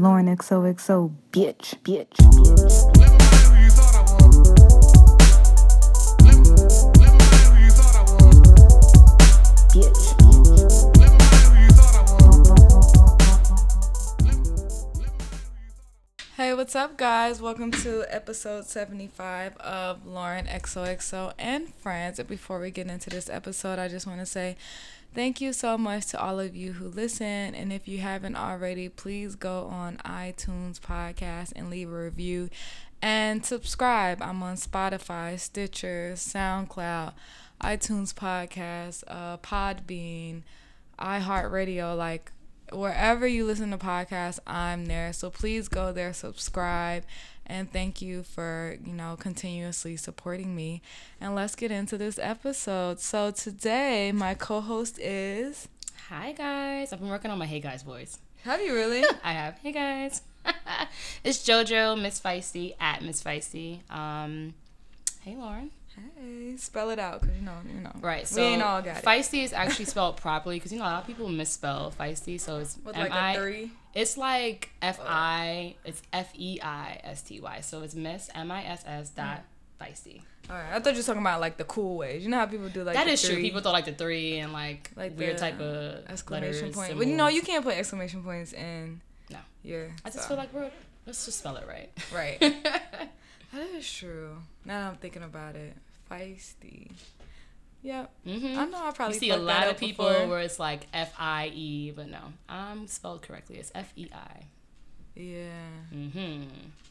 Lauren XOXO, bitch, bitch, bitch. Bitch. Hey, what's up, guys? Welcome to episode 75 of Lauren XOXO and Friends. And before we get into this episode, I just want to say thank you so much to all of you who listen. And if you haven't already, please go on iTunes podcast and leave a review and subscribe. I'm on Spotify, Stitcher, SoundCloud, iTunes podcast, uh, Podbean, iHeartRadio, like wherever you listen to podcasts, I'm there. So please go there, subscribe, and thank you for, you know, continuously supporting me. And let's get into this episode. So today, my co-host is Hi guys. I've been working on my hey guys voice. Have you really? I have. Hey guys. it's JoJo Miss Feisty at Miss Feisty. Um, hey Lauren. Hey, spell it out cuz you know, you know. Right. So we ain't all got it. Feisty is actually spelled properly because you know a lot of people misspell Feisty. So it's With like M-I- a 3. It's like F I. It's F E I S T Y. So it's Miss M I S S dot mm. Feisty. All right. I thought you were talking about like the cool ways. You know how people do like That is true. People throw like the three and like, Like weird the type of exclamation letters, point. But no, symbols. you can't put exclamation points in No. your I just so. feel like we're let's just spell it right. Right. That is true. Now that I'm thinking about it, feisty. Yep. hmm I know I probably You see a lot of people before. where it's like F I E, but no, I'm spelled correctly. It's F E I. Yeah. Mm-hmm.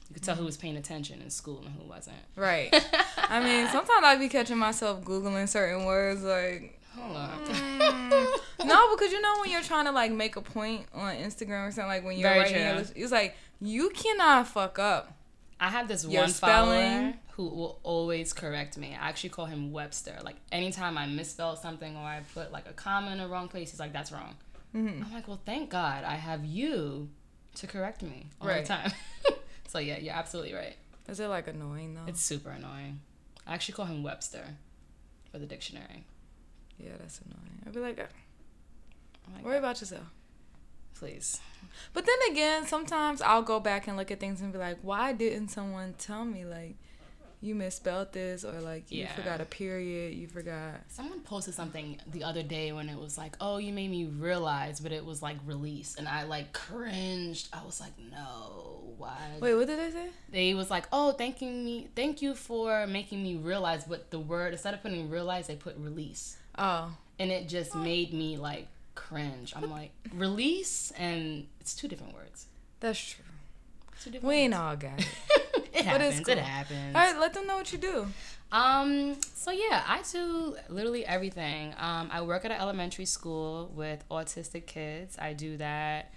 You could tell who was paying attention in school and who wasn't. Right. I mean, sometimes I'd be catching myself googling certain words like. Hold on. mm. no, because you know when you're trying to like make a point on Instagram or something like when you're Very writing, your it's like you cannot fuck up. I have this Your one spelling. follower who will always correct me. I actually call him Webster. Like anytime I misspell something or I put like a comma in the wrong place, he's like, "That's wrong." Mhm. I'm like, "Well, thank God I have you to correct me all Right. the time." so yeah, you're absolutely right. Is it like annoying though? It's super annoying. I actually call him Webster for the dictionary. yeah, that's annoying. I'd be like, like, worry about yourself. please. But then again, sometimes I'll go back and look at things and be like, why didn't someone tell me like you misspelled this or like you Yeah. forgot a period, you forgot Someone posted something the other day when it was like, "Oh, you made me realize," but it was like release, and I like cringed. I was like, "No, why?" Wait, what did they say? They was like, "Oh, thanking me, thank you for making me realize," but the word instead of putting realize, they put release, Oh. and it just made me like cringe. I'm like, release, and it's two different words. That's true. Two different We ain't words. all got it. it but it's happens. cool. It happens. all right, let them know what you do. Um, so yeah, I do literally everything. Um, I work at an elementary school with autistic kids. I do that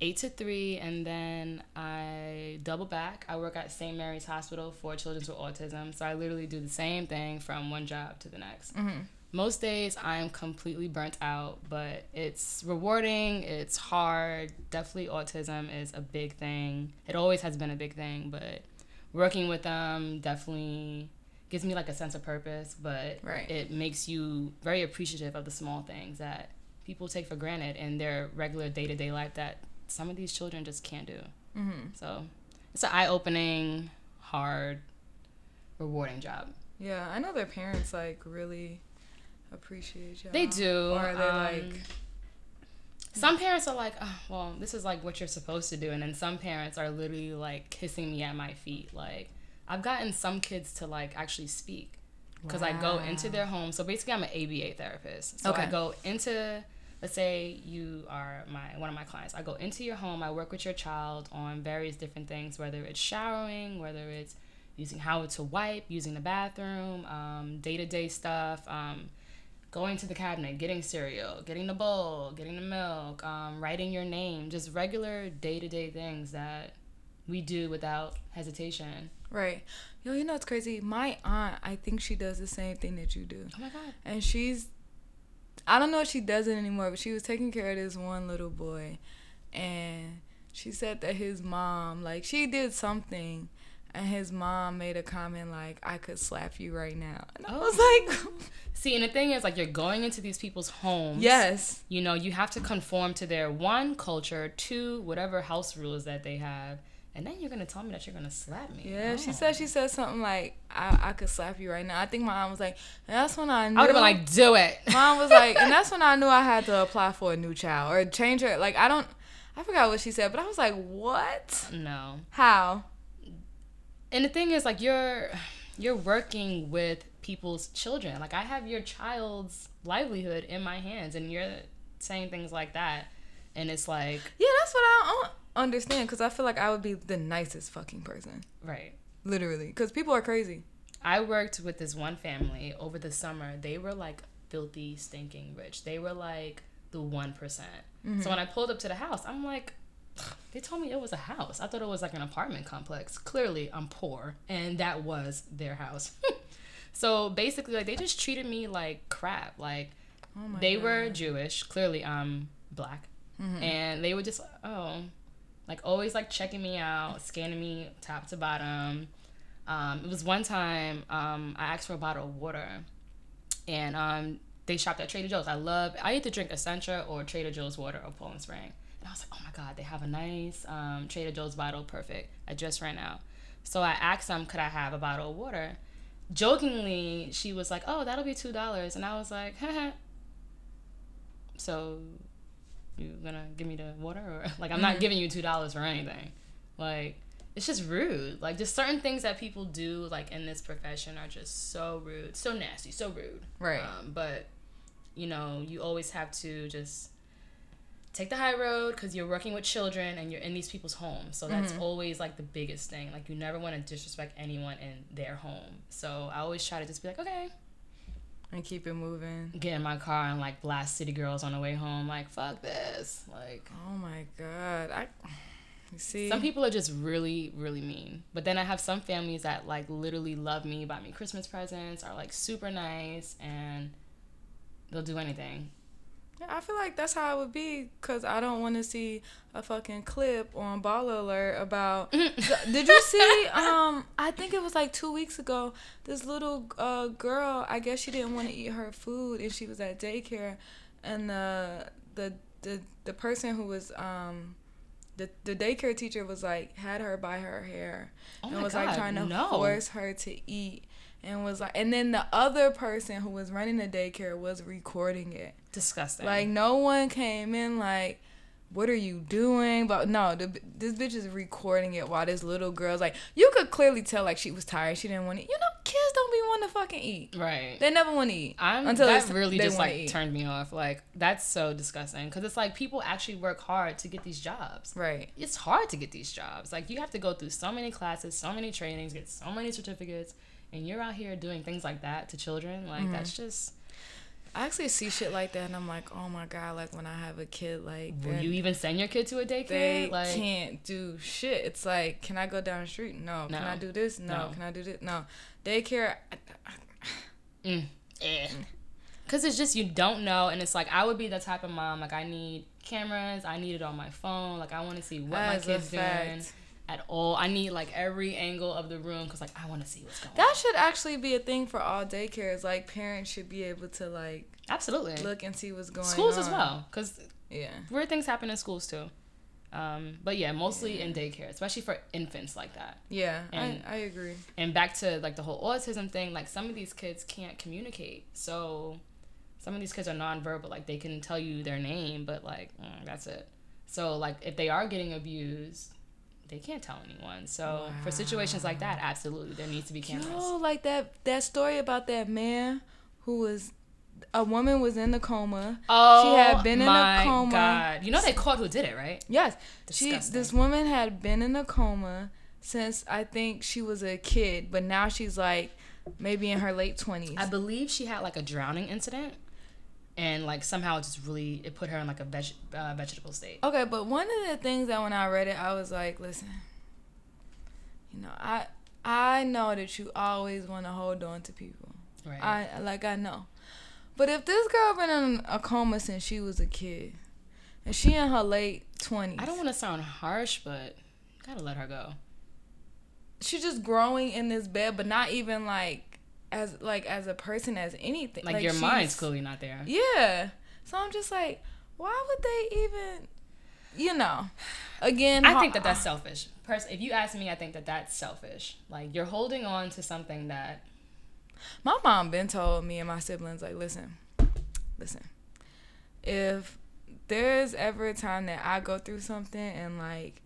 eight to three, and then I double back. I work at St. Mary's Hospital for children with autism. So I literally do the same thing from one job to the next. Mm-hmm. Most days I am completely burnt out, but it's rewarding. It's hard. Definitely, autism is a big thing. It always has been a big thing, but working with them definitely gives me like a sense of purpose. But Right. it makes you very appreciative of the small things that people take for granted in their regular day to day life that some of these children just can't do. Mm-hmm. So it's an eye opening, hard, rewarding job. Yeah, I know their parents like really appreciate you. They do. Or are they um, like, Some parents are like, oh, well, this is like what you're supposed to do. And then some parents are literally like kissing me at my feet. Like, I've gotten some kids to like actually speak because I go into their home. So basically, I'm an ABA therapist. So I go into, let's say you are my one of my clients. I go into your home. I work with your child on various different things, whether it's showering, whether it's using how to wipe, using the bathroom, day to day stuff. Um, going to the cabinet, getting cereal, getting the bowl, getting the milk, um, writing your name, just regular day to day things that we do without hesitation. right? Yo, you know it's crazy? My aunt, I think she does the same thing that you do. Oh my god. and she's I don't know if she does it anymore, but she was taking care of this one little boy and she said that his mom like she did something and his mom made a comment like I could slap you right now. And I Oh. was like See, and the thing is, like, you're going into these people's homes. Yes. You know, you have to conform to their one culture, two whatever house rules that they have, and then you're gonna tell me that you're gonna slap me. Yeah, she said she said something like, "I I could slap you right now." I think my mom was like, and that's when I knew. I would have been like, do it. Mom was like, and that's when I knew I had to apply for a new child or change her. Like I don't, I forgot what she said, but I was like, what? no. How? And the thing is, like, you're you're working with people's children. Like, I have your child's livelihood in my hands, and you're saying things like that, and it's like, Yeah, that's what I don't understand because I feel like I would be the nicest fucking person, right. literally, because people are crazy. I worked with this one family over the summer. They were like filthy, stinking rich. They were like the one So mm-hmm. when I pulled up to the house, I'm like, they told me it was a house. I thought it was like an apartment complex. Clearly, I'm poor, and that was their house. so basically, like they just treated me like crap. Like Oh my they God. were Jewish. Clearly, I'm black, and they were just oh, like always like checking me out, scanning me top to bottom. Um, it was one time um, I asked for a bottle of water, and um, they shopped at Trader Joe's. I love I either drink Essentia or Trader Joe's water or Poland Spring. I was like, oh my god, they have a nice um, Trader Joe's bottle, perfect. I just ran out, so I asked them, could I have a bottle of water? Jokingly, she was like, oh, that'll be two dollars, and I was like, so you're gonna give me the water or like i'm not giving you two dollars for anything. Like it's just rude. Like just certain things that people do like in this profession are just so rude. So nasty so rude. Right. um, but you know you always have to just take the high road because you're working with children and you're in these people's homes. So that's mm-hmm. always like the biggest thing. Like you never want to disrespect anyone in their home. So i always try to just be like okay. And keep it moving. get in my car and like blast city girls on the way home like fuck this. Like Oh my god, I. See, some people are just really really mean. But then i have some families that like literally love me buy me christmas presents are like super nice and they'll do anything I feel like that's how it would be because I don't want to see a fucking clip on Baller Alert about. Did you see? Um, I think it was like two weeks ago. This little uh, girl, I guess she didn't want to eat her food, and she was at daycare, and the the the the person who was um. The, the daycare teacher was like had her by her hair Oh and was like trying to no. force her to eat and was like and then the other person who was running the daycare was recording it disgusting like no one came in like, what are you doing? But no, the, this bitch is recording it while this little girl's like, you could clearly tell like she was tired. She didn't want to. You know, kids don't be wanting to fucking eat. right They never want to eat I'm until that really just like eat. turned me off. Like that's so disgusting because it's like people actually work hard to get these jobs. Right. It's hard to get these jobs. Like you have to go through so many classes, so many trainings, get so many certificates, and you're out here doing things like that to children. Like Mm-hmm. that's just. I actually see shit like that, and I'm like, oh my god, like when I have a kid, like Will you even send your kid to a daycare? they like can't do shit. It's like, can I go down the street? No. no. Can I do this? No. No. Can I do this? No. Daycare. Mm. Eh. Cause it's just you don't know, and it's like I would be the type of mom like I need cameras, I need it on my phone, like I want to see what As my kids doing. At all. I need like every angle of the room, cause like I want to see what's going. on. That should actually be a thing for all daycares. Like parents should be able to like Absolutely, look and see what's going schools on. as well, cause Yeah. weird things happen in schools too. Um, but yeah, mostly in daycare, especially for infants like that. Yeah, And- I, I agree. And back to like the whole autism thing, like some of these kids can't communicate. So some of these kids are nonverbal, like they can tell you their name, but like mm, that's it. So like if they are getting abused, they can't tell anyone. So for situations like that, absolutely there needs to be cameras. Yo, like that that story about that man who was a woman was in the coma. Oh, she had oh been in a my coma. God. You know they caught who did it, right? Yes, she this woman had been in a coma since I think she was a kid, but now she's like maybe in her late twenties. I believe she had like a drowning incident, and like somehow it just really it put her in like a veg- uh, vegetable state. Okay, but one of the things that when I read it, I was like, listen, you know, I I know that you always want to hold on to people. Right. I like I know, but if this girl been in a coma since she was a kid, and she in her late twenties, I don't want to sound harsh, but gotta let her go. she's just growing in this bed, but not even like as like as a person as anything. Like, your mind's clearly not there. Yeah. So I'm just like, why would they even? You know, again, I ho- think that that's selfish. Pers- if you ask me, I think that that's selfish. Like you're holding on to something that My mom been told me and my siblings like, listen, listen. If there's ever a time that I go through something and like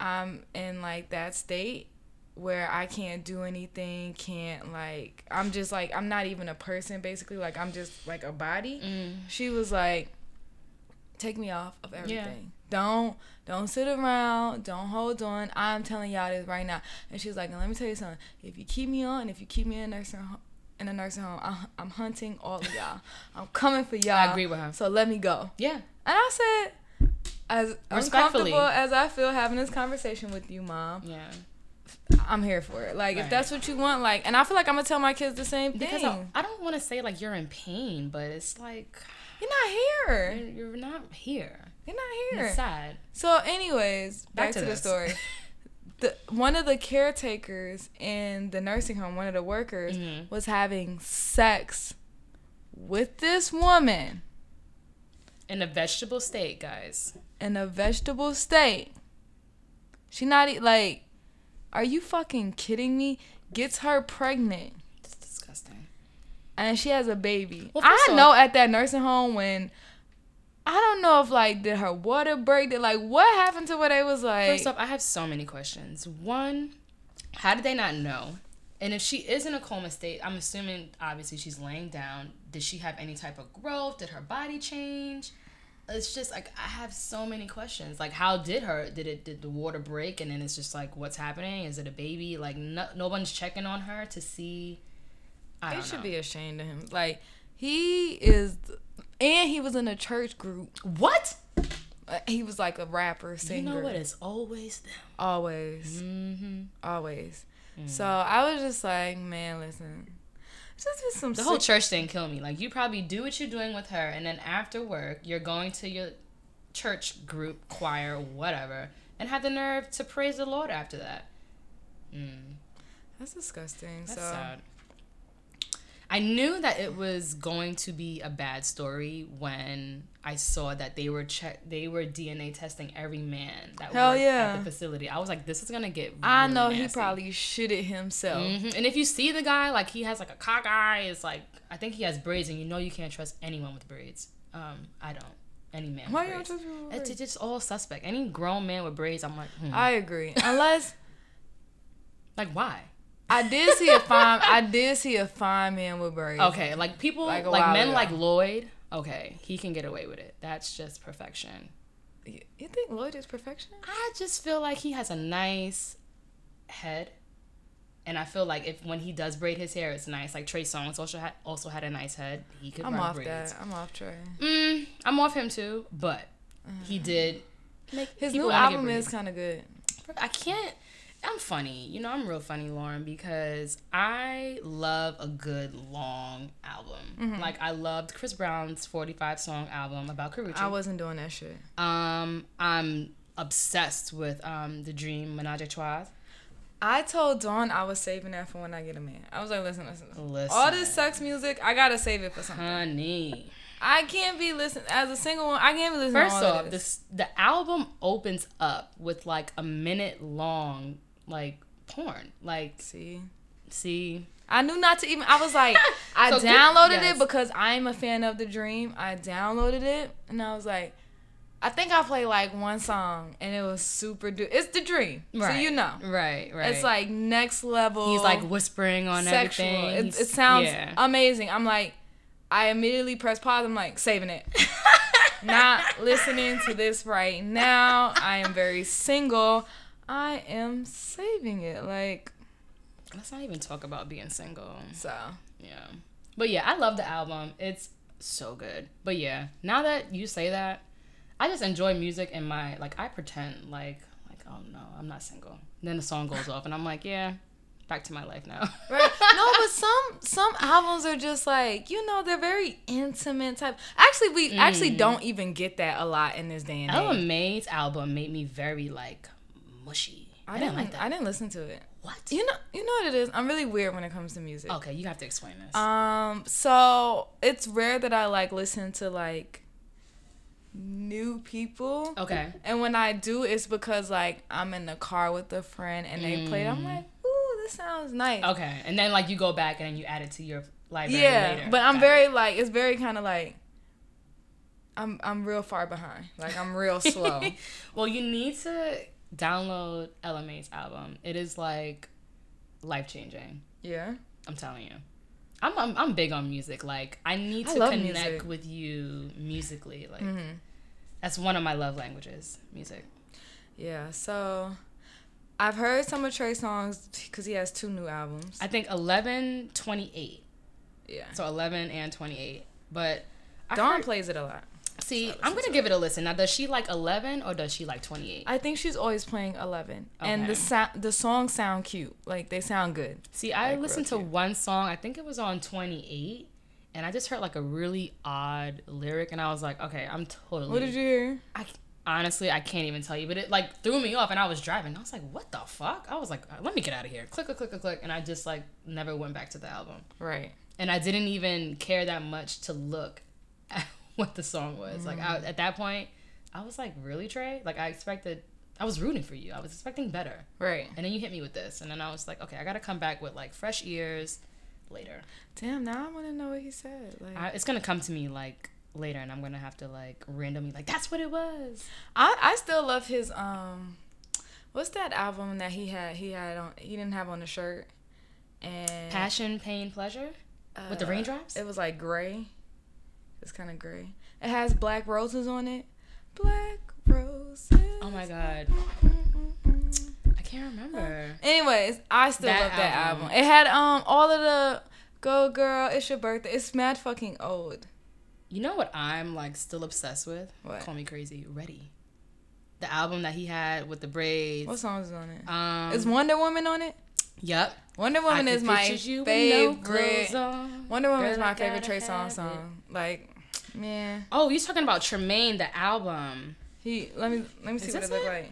I'm in like that state where I can't do anything, can't like I'm just like I'm not even a person basically, like I'm just like a body. Mm. She was like take me off of everything. Don't don't sit around. Don't hold on. I'm telling y'all this right now. And she's like, and let me tell you something. If you keep me on, if you keep me in a nursing home, in a nursing home, I'm, I'm hunting all of y'all. I'm coming for y'all. I agree with her. So let me go. yeah. And I said, as uncomfortable as I feel having this conversation with you, mom, Yeah. I'm here for it. Like, if that's what you want, like, and I feel like I'm gonna tell my kids the same thing. Because I, I don't want to say like you're in pain, but it's like You're not here. you're, not here. You're not here. It's sad. So, anyways, back, Back to, to the story. the one of the caretakers in the nursing home, one of the workers, Mhm. was having sex with this woman In a vegetable state, guys. in a vegetable state. She not like, are you fucking kidding me? Gets her pregnant. It's disgusting. and she has a baby. Well, I off- know at that nursing home when I don't know if like did her water break? Did like what happened to what they was like? First off, I have so many questions. One, how did they not know? And if she is in a coma state, I'm assuming obviously she's laying down. Did she have any type of growth? Did her body change? It's just like I have so many questions. Like, how did her? Did it? Did the water break? And then it's just like, what's happening? Is it a baby? Like, no, no one's checking on her to see. I they should know. be ashamed of him. Like he is, and he was in a church group. what? Uh, He was like a rapper, singer. You know what? It's always them. Always, Mm-hmm. always. So I was just like, man, listen, just do some. The whole church thing kill me. Like you probably do what you're doing with her, and then after work, you're going to your church group, choir, whatever, and have the nerve to praise the Lord after that. Mm, That's disgusting. that's so sad. I knew that it was going to be a bad story when I saw that they were check they were DNA testing every man that Hell worked yeah. at the facility. I was like, this is gonna get. I really know he nasty. probably shitted himself. Mhm. And if you see the guy, like he has like a cock eye, it's like I think he has braids, and you know you can't trust anyone with braids. Um, I don't. Any man. Why with you don't braids. trust It's just all suspect. Any grown man with braids, I'm like, hmm. I agree. Unless like why? I did see a fine, I did see a fine man with braids. Okay, like people, Like like, men ago. like Lloyd. Okay, he can get away with it. That's just perfection. You you think Lloyd is perfection? I just feel like he has a nice head. And I feel like if when he does braid his hair, it's nice. Like Trey Songz also had also had a nice head. He could I'm rock off braids. that. I'm off Trey. Mm, I'm off him too, but he did make. His new album is kind of good. I can't. I'm funny, you know. I'm real funny, Lauren, because I love a good long album. Mm-hmm. Like I loved Chris Brown's 45 song album about Karrueche. I wasn't doing that shit. um, I'm obsessed with um the Dream Menage a Trois. I told Dawn I was saving that for when I get a man. I was like, listen, listen. Listen, All this sex music, I gotta save it for something. honey. I can't be listening as a single one. I can't be listening. First to all off, of this. this the album opens up with like a minute long like porn. Like, see, see, I knew not to even. I was like, I So good- downloaded yes. it because I'm a fan of the Dream. I downloaded it and I was like, I think I played like one song and it was super. Du- it's the Dream, so you know. right, right. It's like next level. he's like whispering on sexual. everything. It, it sounds yeah. amazing. I'm like, I immediately press pause. I'm like, saving it. Not listening to this right now. I am very single. I am saving it. Like, Let's not even talk about being single. so. Yeah. But yeah, I love the album. It's so good. But yeah, now that you say that, I just enjoy music in my like I pretend like like oh no, I'm not single. Then the song goes off and I'm like, yeah, back to my life now. Right. No, but some some albums are just like you know they're very intimate type. Actually, we actually mm. don't even get that a lot in this day and age. Ella Mai's album made me very like mushy. I, I, didn't like that. I didn't listen to it. what? You know, you know what it is. I'm really weird when it comes to music. Okay, you have to explain this. Um, so it's rare that I like listen to like new people. okay. And when I do, it's because like I'm in the car with a friend and they play. it. I'm like, ooh, this sounds nice. Mm. Okay, and then like you go back and then you add it to your library yeah, later. but I'm Got very it. like it's very kind of like I'm I'm real far behind. Like I'm real slow. well, you need to download Ella Mai's album. It is like life changing. yeah. I'm telling you. I'm, I'm I'm big on music. Like I need to love connect music. with you musically. Like Mm-hmm. that's one of my love languages, music. Yeah. So I've heard some of Trey Songz because he has two new albums. I think 11, 28. yeah. So 11 and 28. But I Dawn heard- plays it a lot. See, I'm going to give it a listen. Now, does she like 11 or does she like 28? I think she's always playing 11, and the sa- the songs sound cute. Like they sound good. See, I Like, listened to cute. one song. I think it was on 28. And I just heard like a really odd lyric, and I was like, "Okay, I'm totally." What did you hear? I honestly I can't even tell you, but it like threw me off, and I was driving. I was like, "What the fuck?" I was like, uh, "Let me get out of here!" Click, click, click, click, click, and I just like never went back to the album, Right. and I didn't even care that much to look at what the song was. Like I, at that point, I was like, "Really, Trey?" Like I expected. I was rooting for you. I was expecting better, Right. and then you hit me with this, and then I was like, "Okay, I gotta come back with like fresh ears." Later, Damn. Now I want to know what he said. Like I, it's gonna come to me like later, and I'm gonna have to like randomly like, "That's what it was." I I still love his um, what's that album that he had? He had on. He didn't have on the shirt. And Passion, pain, pleasure. with the uh, raindrops? It was like gray. It's kind of gray. It has black roses on it. Black roses. Oh my god, I can't remember. Anyways, I still That love that album. album. It had um all of the Go Girl, It's Your Birthday. It's mad fucking old. You know what I'm like still obsessed with? What? Call me crazy. Ready. The album that he had with the braids. What songs is on it? Um. is Wonder Woman on it? Yep. Wonder Woman is my picture you with no favorite. clothes. Wonder Woman is Girl, I my favorite Trey it. song. Like, man, Oh, you talking about Tremaine, the album? he let me let me see Is what it look it? like.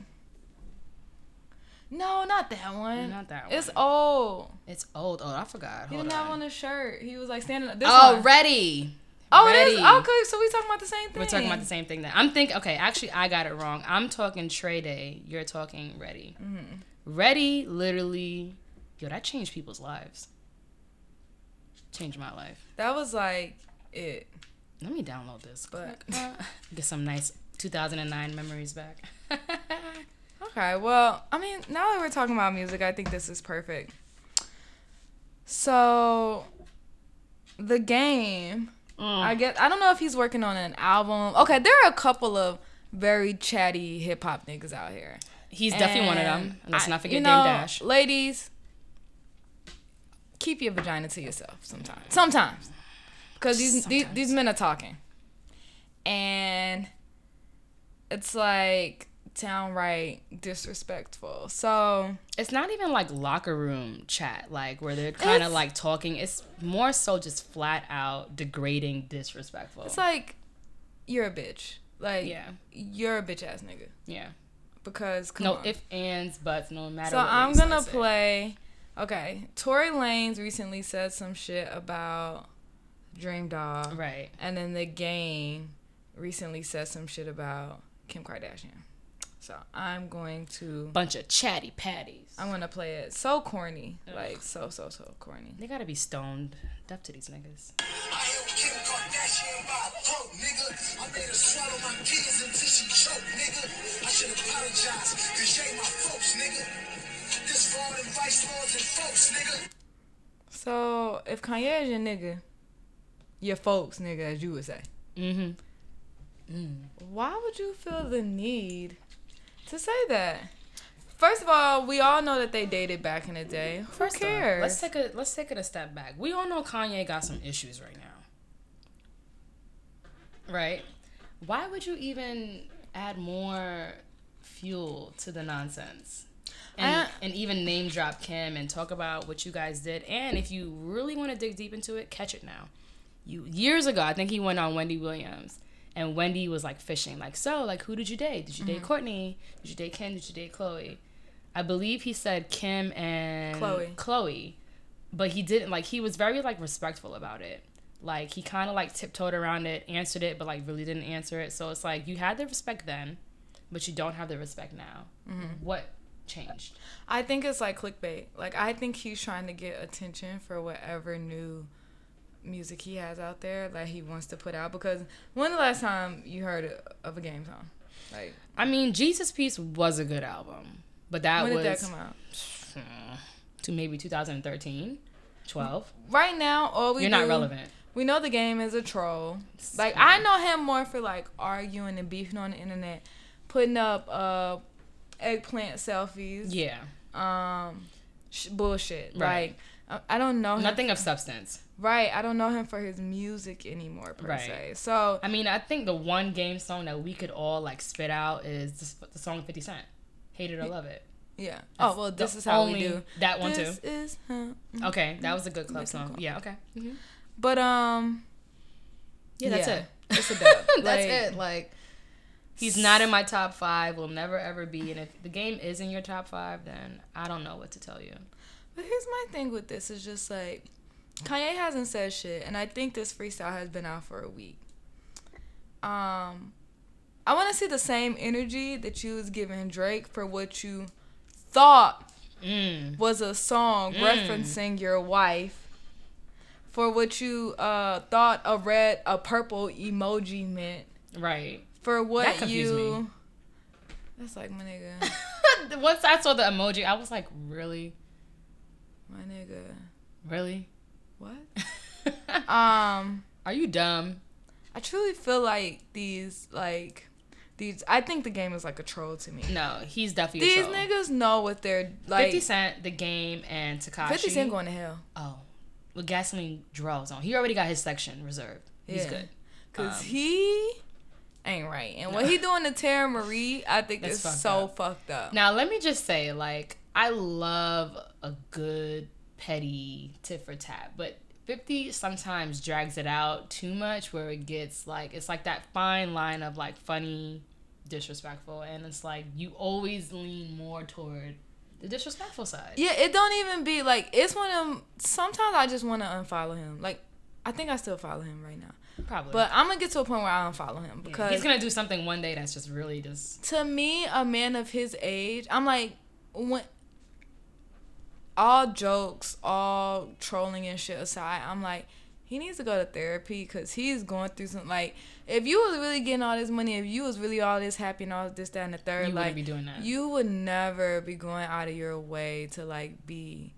No, not that one. Not that one. It's. Oh, It's old. Oh, I forgot. he Hold didn't have on. on a shirt. He was like standing. This oh, one. ready. Oh, it is. Okay, so we talking about the same thing. We're talking about the same thing. Then I'm thinking. Okay, actually, I got it wrong. I'm talking Trey Day. You're talking Ready. Mm-hmm. Ready, literally, yo, that changed people's lives. Changed my life. That was like it. Let me download this. But- get some nice 2009 memories back. Okay, well, I mean, now that we're talking about music, I think this is perfect. So, the game. Mm. I get. I don't know if he's working on an album. Okay, there are a couple of very chatty hip hop niggas out here. He's definitely one of And them. Let's I- not forget you Dame Dash. Ladies, keep your vagina to yourself sometimes. Sometimes. Because these, these these men are talking. And it's like downright disrespectful. So It's not even like locker room chat, like where they're kind of like talking. It's more so just flat out degrading, disrespectful. it's like you're a bitch. Like Yeah. you're a bitch ass nigga. yeah. Because come No on. if ands, buts, no matter. So I'm gonna it. play. Okay, Tory Lanez recently said some shit about Dream Doll, Right. and then the game recently said some shit about Kim Kardashian. So I'm going to Bunch of chatty patties. I'm gonna play it. So corny, like so so so corny. They gotta be stoned. Deaf to these niggas. I am Kim Kardashian by throat, nigga. I made her swallow my kids until she choked, nigga. I should apologize, cause you ain't my folks, nigga. This for all them vice lords and folks, nigga. So if Kanye is your nigga, your folks nigga, as you would say, Mm-hmm. why would you feel the need to say that? First of all, we all know that they dated back in the day. Who First cares? off, let's take a let's take it a step back. We all know Kanye got some issues right now. Right? Why would you even add more fuel to the nonsense? And, and even name drop Kim and talk about what you guys did. And if you really want to dig deep into it, catch it now. You years ago, I think he went on Wendy Williams, and Wendy was like fishing, like, so, like, who did you date? Did you date Courtney? Did you date Kim? Did you date Chloe? I believe he said Kim and Chloe. Chloe, but he didn't like. He was very like respectful about it. Like he kind of like tiptoed around it, answered it, but like really didn't answer it. So it's like you had the respect then, but you don't have the respect now. Mm-hmm. What changed? I think it's like clickbait. Like I think he's trying to get attention for whatever new music he has out there that he wants to put out. Because when the last time you heard of a game song? Like I mean, Jesus Piece was a good album, but that when was did that come out? to maybe 2013, 12. Right now, all we You're not relevant. We know the game is a troll. Like I know him more for like arguing and beefing on the internet, putting up uh eggplant selfies. Yeah, Um, sh- bullshit. Right. Like I, don't know him. nothing of substance. Right. I don't know him for his music anymore per Right. se. So I mean, I think the one game song that we could all like spit out is the, the song 50 Cent. Hate it or love it. yeah. Oh well, this is how we do that one this too. Is huh. Okay, that was a good club song. cool. Yeah, okay. hmm But um, Yeah, that's Yeah. it. it's a dub. that's Like, it. Like, he's not in my top five. Will never ever be. And if the game is in your top five, then I don't know what to tell you. But here's my thing with this: is just like Kanye hasn't said shit, and I think this freestyle has been out for a week. Um, I want to see the same energy that you was giving Drake for what you thought Mm. was a song referencing your wife. For what you uh, thought a red, a purple emoji meant. Right. For what confused you. me. That's like my nigga, Once I saw the emoji, I was like, really, my nigga. really. What? Um. Are you dumb? I truly feel like these like these I think the game is like a troll to me. No, he's definitely These a troll. niggas know what they're like 50 Cent, the game, and Tekashi. 50 Cent going to hell. Oh, with gasoline draws on. He already got his section reserved. He's Yeah. good. Cause Um, he ain't right. And what he doing to Teairra Mari, I think That's is fucked so up. fucked up. Now, let me just say, like, I love a good petty tit for tat, but 50 sometimes drags it out too much where it gets like, it's like that fine line of like funny, disrespectful, and it's like you always lean more toward the disrespectful side. Yeah, it don't even be like it's one of them sometimes I just wanna unfollow him. Like I think I still follow him right now. Probably. But I'm gonna get to a point where I unfollow him Yeah, because he's gonna do something one day that's just really just to me, a man of his age, I'm like, when all jokes, all trolling and shit aside, I'm like, he needs to go to therapy because he's going through some like. If you was really getting all this money, if you was really all this happy and all this, that, and the third, You like wouldn't be doing that. you would never be going out of your way to like be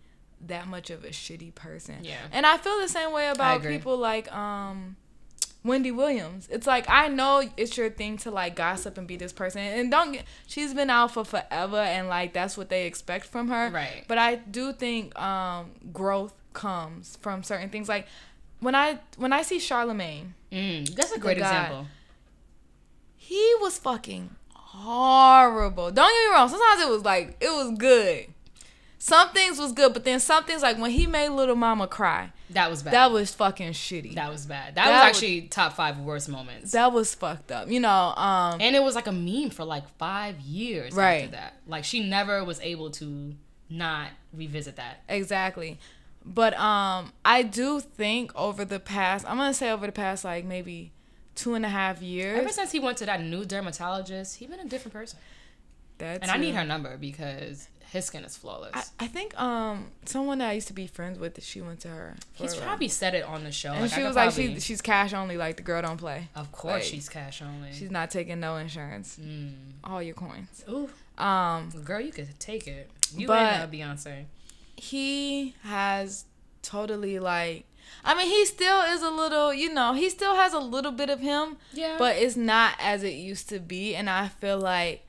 that much of a shitty person. Yeah. And I feel the same way about people like um Wendy Williams. It's like I know it's your thing to like gossip and be this person, and don't get. She's been out for forever, and like that's what they expect from her. Right. But I do think um growth comes from certain things. Like when I when I see Charlemagne, mm, that's a great guy. example. he was fucking horrible. Don't get me wrong. Sometimes it was like it was good. Some things was good, but then some things like when he made Little Mama cry, That was bad. that was fucking shitty. That was bad. That, That was was- actually top five worst moments. that was fucked up. You know, um and it was like a meme for like five years Right. after that. Like she never was able to not revisit that. Exactly. But um I do think over the past I'm gonna say over the past like maybe two and a half years. Ever since he went to that new dermatologist, he been a different person. That's And I need her number because his skin is flawless. I, I think um someone that I used to be friends with she went to her. He's probably said it on the show. and I she could was like probably- she she's cash only like the girl don't play. Of course, like, she's cash only. She's not taking no insurance. Mm. All your coins. Ooh, Um girl, you could take it. You and uh, Beyonce. he has totally like I mean he still is a little, you know, he still has a little bit of him, Yeah, but it's not as it used to be and I feel like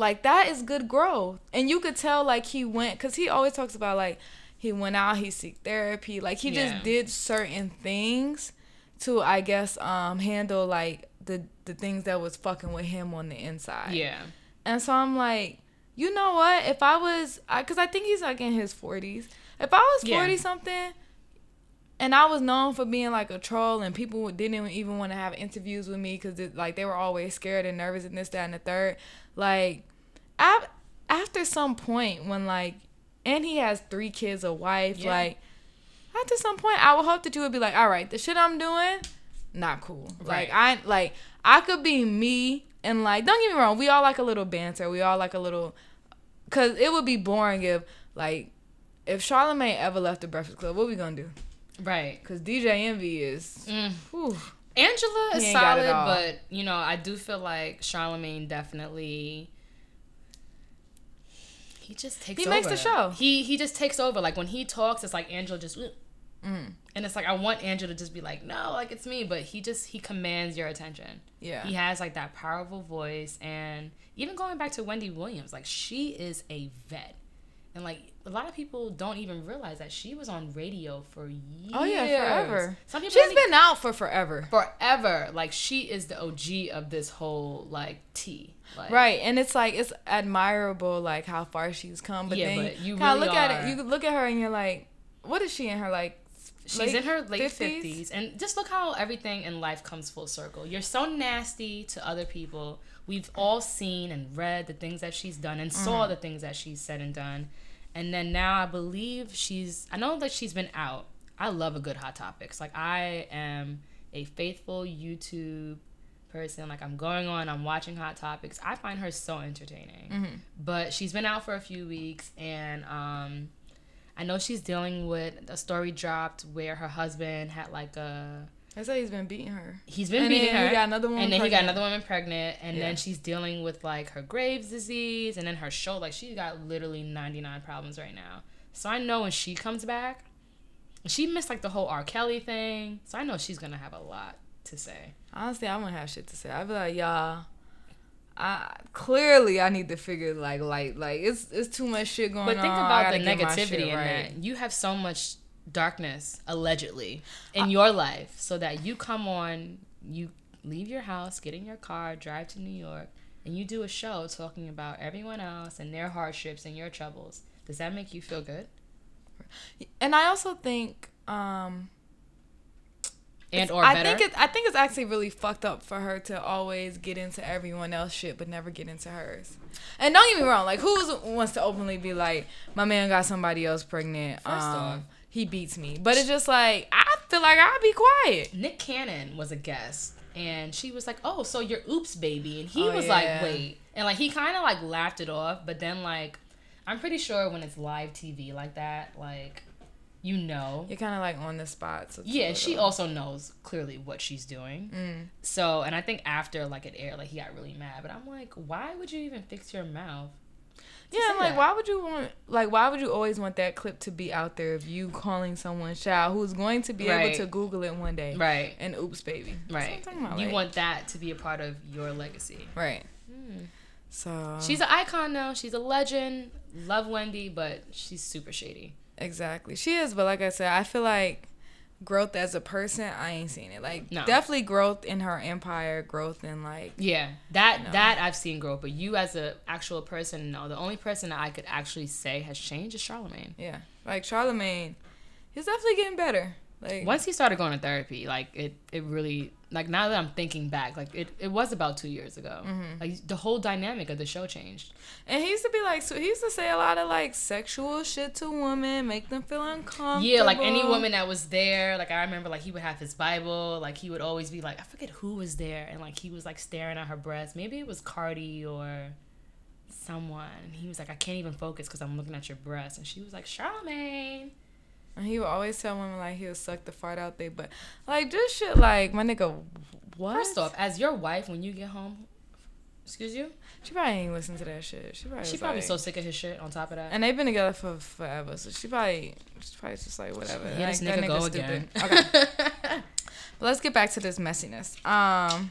like that is good growth. And you could tell like he went cuz he always talks about like he went out, he seek therapy, like he Yeah. just did certain things to I guess um handle like the the things that was fucking with him on the inside. yeah, And so I'm like, you know what? If I was, because I, think he's like in his 40s. If I was Yeah. 40 something and I was known for being like a troll and people didn't even want to have interviews with me because like they were always scared and nervous and this, that, and the third, like, after after some point when like, and he has three kids, a wife, Yeah. like, after some point, I would hope that you would be like, all right, the shit I'm doing, not cool. Like I like I could be me and like don't get me wrong, we all like a little banter. We all like a little, cause it would be boring if like if Charlemagne ever left the Breakfast Club, what we gonna do? Right. Cause DJ Envy is, Mm. whew, Angela is He ain't got it solid, but you know, I do feel like Charlemagne definitely he just takes He over. makes the show. He he just takes over. Like when he talks, it's like Angela just Mm. and it's like I want Angela to just be like, no, like it's me, but he just he commands your attention. yeah. He has like that powerful voice, and even going back to Wendy Williams, like she is a vet, and like a lot of people don't even realize that she was on radio for years. Oh yeah, forever. Some people She's been out for forever. forever. Like she is the OG of this whole like tea. Like, Right, and it's like it's admirable, like how far she's come. But Yeah, then but you really look at it. You look at her and you're like, what is she in her like? She's late in her late 50s? and just look how everything in life comes full circle. You're so nasty to other people. We've all seen and read the things that she's done and saw Mm-hmm. the things that she's said and done, and then now I believe she's. I know that she's been out. I love a good hot topics. Like I am a faithful YouTube person. Like I'm going on, I'm watching hot topics. I find her so entertaining. Mm-hmm. But she's been out for a few weeks, and um, I know she's dealing with a story dropped where her husband had like a I say he's been beating her. he's been And beating then her, he got another woman and then he got another woman pregnant, and Yeah. then she's dealing with like her Graves disease, and then her show like she got literally ninety nine problems right now. So I know when she comes back, she missed like the whole R Kelly thing, so I know she's gonna have a lot to say. Honestly, I wouldn't have shit to say. I'd be like, y'all. I clearly I need to figure like like like it's it's too much shit going on. But think I about the negativity in right. that. You have so much darkness, allegedly, in your life, so that you come on, you leave your house, get in your car, drive to New York, and you do a show talking about everyone else and their hardships and your troubles. Does that make you feel good? And I also think um And It's- or I better? think it. I think it's actually really fucked up for her to always get into everyone else shit, but never get into hers. And don't get me wrong, like who wants to openly be like, my man got somebody else pregnant. First um, off- he beats me. But it's just like I feel like I'd be quiet. Nick Cannon was a guest, and she was like, "Oh, so you're oops, baby," and he Oh, was yeah. like, "Wait," and like he kind of like laughed it off, but then like, I'm pretty sure when it's live TV like that, like, you know, You're kind of like on the spot. So yeah, she also knows clearly what she's doing. Mm. So, and I think after like it aired, like he got really mad, but I'm like, why would you even fix your mouth? Yeah, like that? why would you want like why would you always want that clip to be out there of you calling someone child who's going to be able to Google it one day? Right, And oops, baby. That's what I'm right. about, You like- want that to be a part of your legacy. right. So She's an icon now. She's a legend. Love Wendy, but she's super shady. Exactly. She is, but like I said, I feel like growth as a person, I ain't seen it. Like No. definitely growth in her empire, growth in like Yeah, that No. that I've seen grow, but you as a actual person, no. The only person that I could actually say has changed is Charlemagne. yeah. Like Charlemagne, he's definitely getting better. Like Once he started going to therapy, like it, it really, like now that I'm thinking back, like it, it was about two years ago. Mm-hmm. Like the whole dynamic of the show changed. and he used to be like so he used to say a lot of like sexual shit to women, make them feel uncomfortable. Yeah, like any woman that was there, like I remember, like he would have his Bible, like he would always be like, I forget who was there, and like he was like staring at her breast. Maybe it was Cardi or someone. And he was like, I can't even focus because I'm looking at your breast, and she was like, Charlemagne. He would always tell women like he'll suck the fart out there, but like just shit like my nigga what? First off, as your wife, when you get home, excuse you, she probably ain't listen to that shit. She probably she probably like- so sick of his shit. On top of that, And they've been together for forever, so she probably, she's probably just like whatever. yeah, like, this nigga go nigga's again. Okay, but let's get back to this messiness. Um,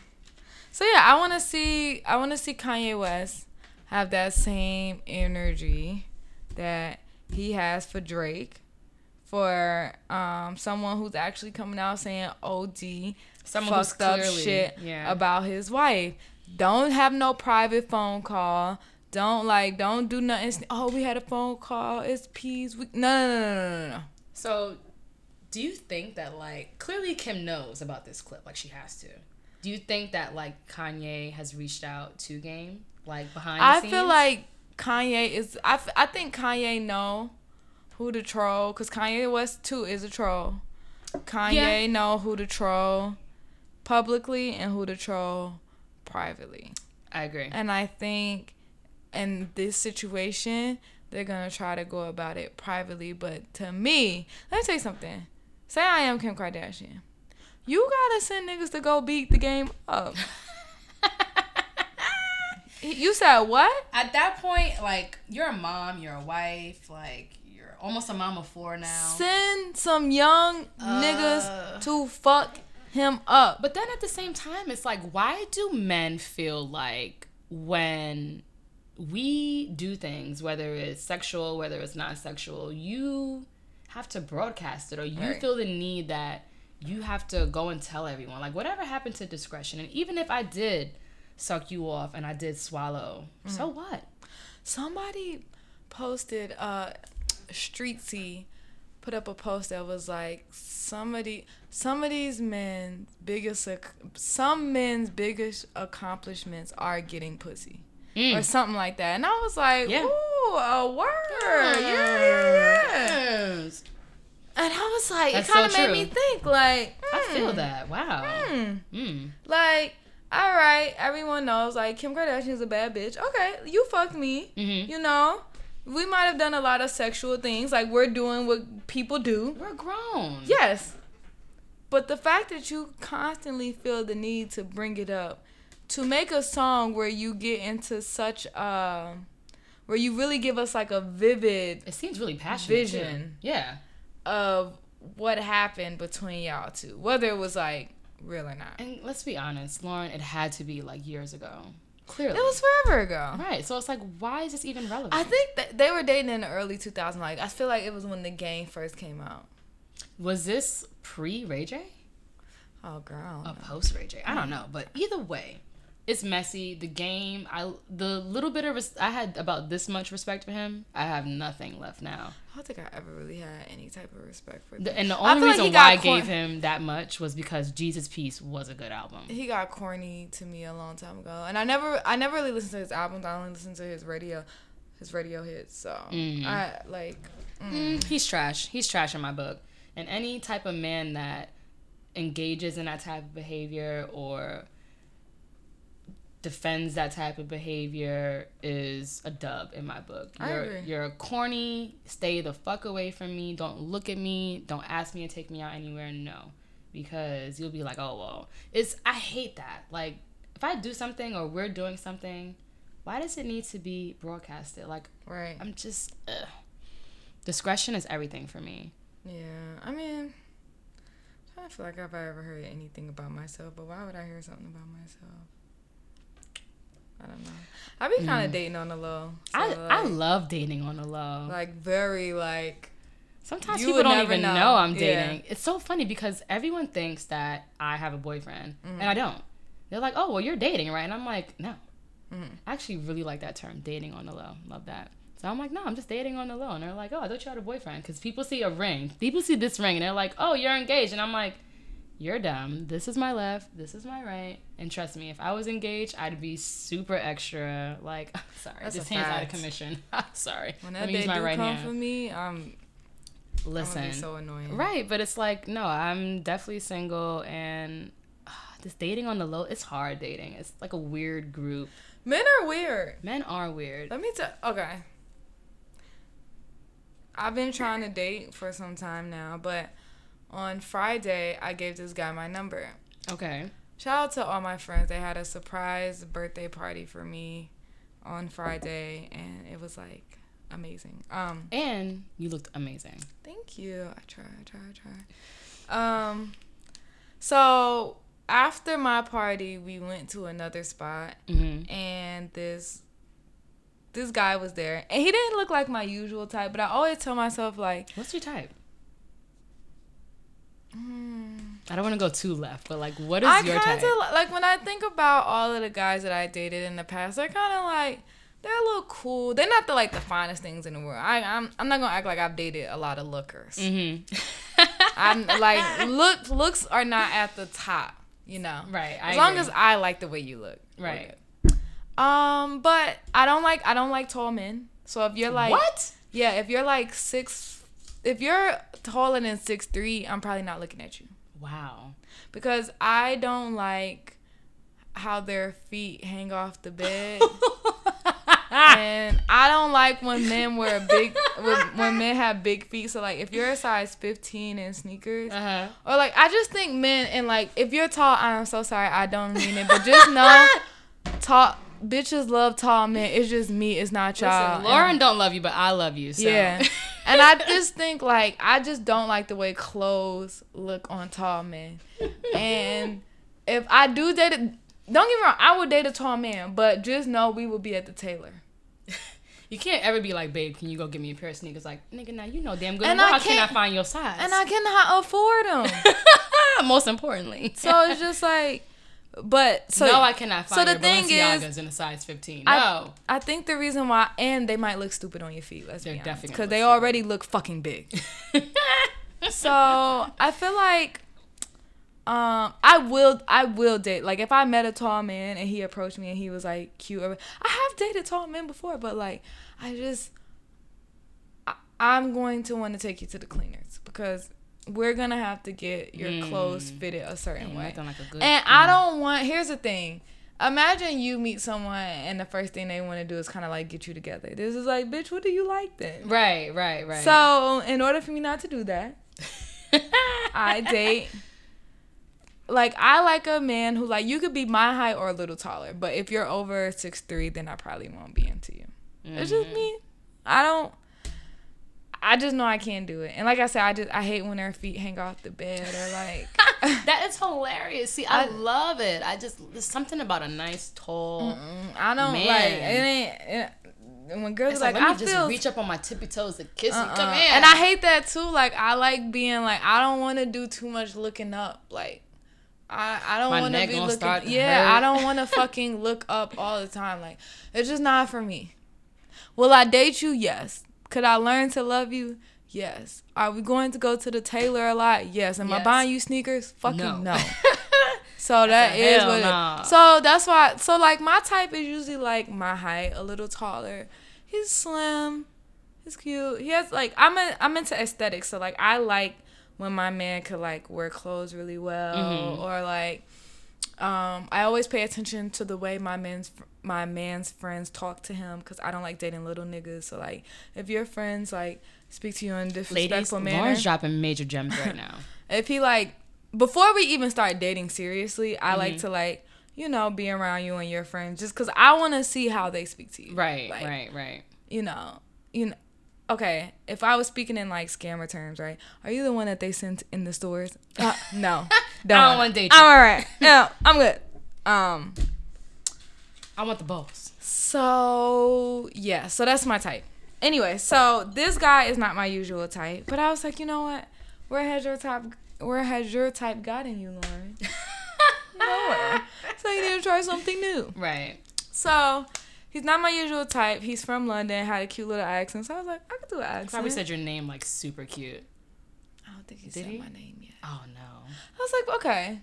so yeah, I want to see, I want to see Kanye West have that same energy that he has for Drake, for um someone who's actually coming out saying OD Someone fucked up clearly- shit yeah. about his wife. Don't have no private phone call. Don't like don't do nothing. Oh, we had a phone call. It's peace. We, no, no, no, no, no, no. So, do you think that like clearly Kim knows about this clip, like she has to? Do you think that like Kanye has reached out to Game, like behind? The I scenes? feel like Kanye is. I, f- I think Kanye know who to troll because Kanye West too is a troll. Kanye Yeah. know who to troll publicly and who to troll privately. I agree. And I think in this situation, they're gonna try to go about it privately. But to me, let me tell you something. Say I am Kim Kardashian. You gotta send niggas to go beat the game up. you said what? At that point, like you're a mom, you're a wife, like almost a mom of four now. Send some young Uh. niggas to fuck him up. But then at the same time, it's like, why do men feel like when we do things, whether it's sexual, whether it's non sexual, you have to broadcast it or you Right. feel the need that you have to go and tell everyone? Like, whatever happened to discretion? And even if I did suck you off and I did swallow, so what? Somebody posted uh Streetsy put up a post that was like somebody some of these men's biggest some men's biggest accomplishments are getting pussy or something like that and i was like Yeah. ooh a word yeah yeah yeah Yes. and i was like That's it kind of so made me think like I hmm, feel that. Wow. hmm. Mm. like all right everyone knows like kim kardashian's a bad bitch okay you fucked me Mhm. you know we might have done a lot of sexual things like we're doing what people do We're grown. yes but the fact that you constantly feel the need to bring it up to make a song where you get into such uh where you really give us like a vivid It seems really passionate. too. Vision. Yeah. of what happened between y'all two whether it was like real or not And let's be honest, Lauren, it had to be like years ago. Clearly. it was forever ago right. So it's like, why is this even relevant? I think that they were dating in the early 2000s. Like I feel like it was when the game first came out. was this pre Ray J? Oh girl. A post Ray J? I don't know. But either way, it's messy. The game, I the little bit of res- I had about this much respect for him. I have nothing left now. I don't think I ever really had any type of respect for. The, him. and the only like reason he why I cor- gave him that much was because Jesus Piece was a good album. he got corny to me a long time ago, and I never, I never really listened to his albums. I only listened to his radio, his radio hits. So Mm. I like. Mm, he's trash. He's trash in my book. And any type of man that engages in that type of behavior or defends that type of behavior is a dub in my book. I You're agree. you're corny. Stay the fuck away from me. Don't look at me. Don't ask me to take me out anywhere. No. Because you'll be like, "Oh, well." It's I hate that. Like if I do something or we're doing something, why does it need to be broadcasted? Like Right. I'm just ugh. discretion is everything for me. Yeah. I mean, I don't feel like I've ever heard anything about myself, but why would I hear something about myself? I don't know. I be kind of dating on the low. so, Mm. I I love dating on the low. like very like Sometimes people don't even know. know. I'm Yeah. dating. It's so funny because everyone thinks that I have a boyfriend Mm-hmm. and I don't. They're like, "Oh, well, you're dating, right?" And I'm like, "No." Mm-hmm. I actually really like that term, dating on the low. Love that. So I'm like, "No, I'm just dating on the low." And they're like, "Oh, I thought you had a boyfriend." Because people see a ring. People see this ring and they're like, "Oh, you're engaged." And I'm like, "You're dumb. This is my left. This is my right." And trust me, if I was engaged, I'd be super extra. Like, sorry, That's this a hand's out of fact. commission. sorry. when Let me use my do right come hand. for me, I'm, I'm Listen, be so annoying. right? But it's like, no, I'm definitely single, and uh, this dating on the low, it's hard dating. It's like a weird group. Men are weird. Men are weird. Let me tell. Okay. I've been trying to date for some time now, but on Friday I gave this guy my number. Okay. Shout out to all my friends. They had a surprise birthday party for me on Friday, and it was like amazing. Um, And you looked amazing. Thank you. I try, I try, I try. Um, so after my party, we went to another spot, hmm and this this guy was there, and he didn't look like my usual type. But I always tell myself like, What's your type? I don't want to go too left, but like, what is I your kind type? of like when I think about all of the guys that I dated in the past. They're kind of like they're a little cool. They're not the like the finest things in the world. I, I'm I'm not gonna act like I've dated a lot of lookers. hmm I'm like look looks are not at the top, you know. right. I As long agree. as I like the way you look. Right. Um, but I don't like I don't like tall men. So if you're like what? Yeah, if you're like six, if you're taller than six three, I'm probably not looking at you Wow. because I don't like how their feet hang off the bed. and I don't like when men wear big when, when men have big feet. So like if you're a size 15 in sneakers, Uh-huh. or like I just think men and like if you're tall, I'm so sorry, I don't mean it, but just know tall bitches love tall men. It's just me, it's not y'all. Listen, Lauren don't love you, but I love you. So. Yeah. and I just think like I just don't like the way clothes look on tall men. And if I do date a, don't get me wrong, I would date a tall man, but just know we will be at the tailor. you can't ever be like, babe, can you go get me a pair of sneakers? Like, nigga, now you know damn good. And well I how can I find your size? And I cannot afford them. most importantly. so it's just like but so no, I cannot so find the your thing is- in a size 15. I- No. I think the reason why, and they might look stupid on your feet. Let's They're be honest, definitely because they already look fucking big. so I feel like, um, I will, I will date. Like if I met a tall man and he approached me and he was like cute, or, I have dated tall men before, but like I just, I, I'm going to want to take you to the cleaners because we're gonna have to get your clothes mm. fitted a certain Ain't way. like a good- and I mm. don't want. Here's the thing. Imagine you meet someone and the first thing they want to do is kind of like get you together. This is like, bitch, what do you like then? Right, right, right. So, in order for me not to do that, I date. Like I like a man who like you could be my height or a little taller, but if you're over six three, then I probably won't be into you. It's just mm. me. I don't. I just know I can't do it, and like I said, I just I hate when their feet hang off the bed or like. that is hilarious. See, I, love it. I just there's something about a nice tall. I don't Man. like it. Ain't it, when girls It's like, like, I just feel reach up on my tippy toes to kiss you. Uh-uh. Come here. And I hate that too. Like I like being like I don't want to do too much looking up. Like I I don't want to be looking. Yeah, hurt. I don't want to fucking look up all the time. Like it's just not for me. Will I date you? Yes. Could I learn to love you? Yes. Are we going to go to the tailor a lot? Yes. Am I buying you sneakers? Fucking No. no. So that is what. nah. It, so that's why. So like my type is usually like my height, a little taller. He's slim. He's cute. He has like I'm a, I'm into aesthetics. So like I like when my man could like wear clothes really well Mm-hmm. or like um I always pay attention to the way my man's my man's friends talk to him because I don't like dating little niggas. So like if your friends like speak to you in a Ladies, disrespectful manner, Lauren's dropping major gems right now. if he like before we even start dating seriously, I like Mm-hmm. to like you know be around you and your friends just because I want to see how they speak to you. right, Like, right, right. You know, you know. Okay, if I was speaking in like scammer terms, right? Are you the one that they sent in the stores? Uh, no, don't wanna date you. I'm all right. No, I'm good. Um. I want the boss. So yeah, so that's my type. Anyway, so this guy is not my usual type, but I was like, you know what? Where has your type? Where has your type gotten you, Lauren? Nowhere. So you need to try something new. Right. So he's not my usual type. He's from London, had a cute little accent. So I was like, I could do an accent. Probably said your name like super cute. I don't think he Did said he? my name yet. Oh no. I was like, okay,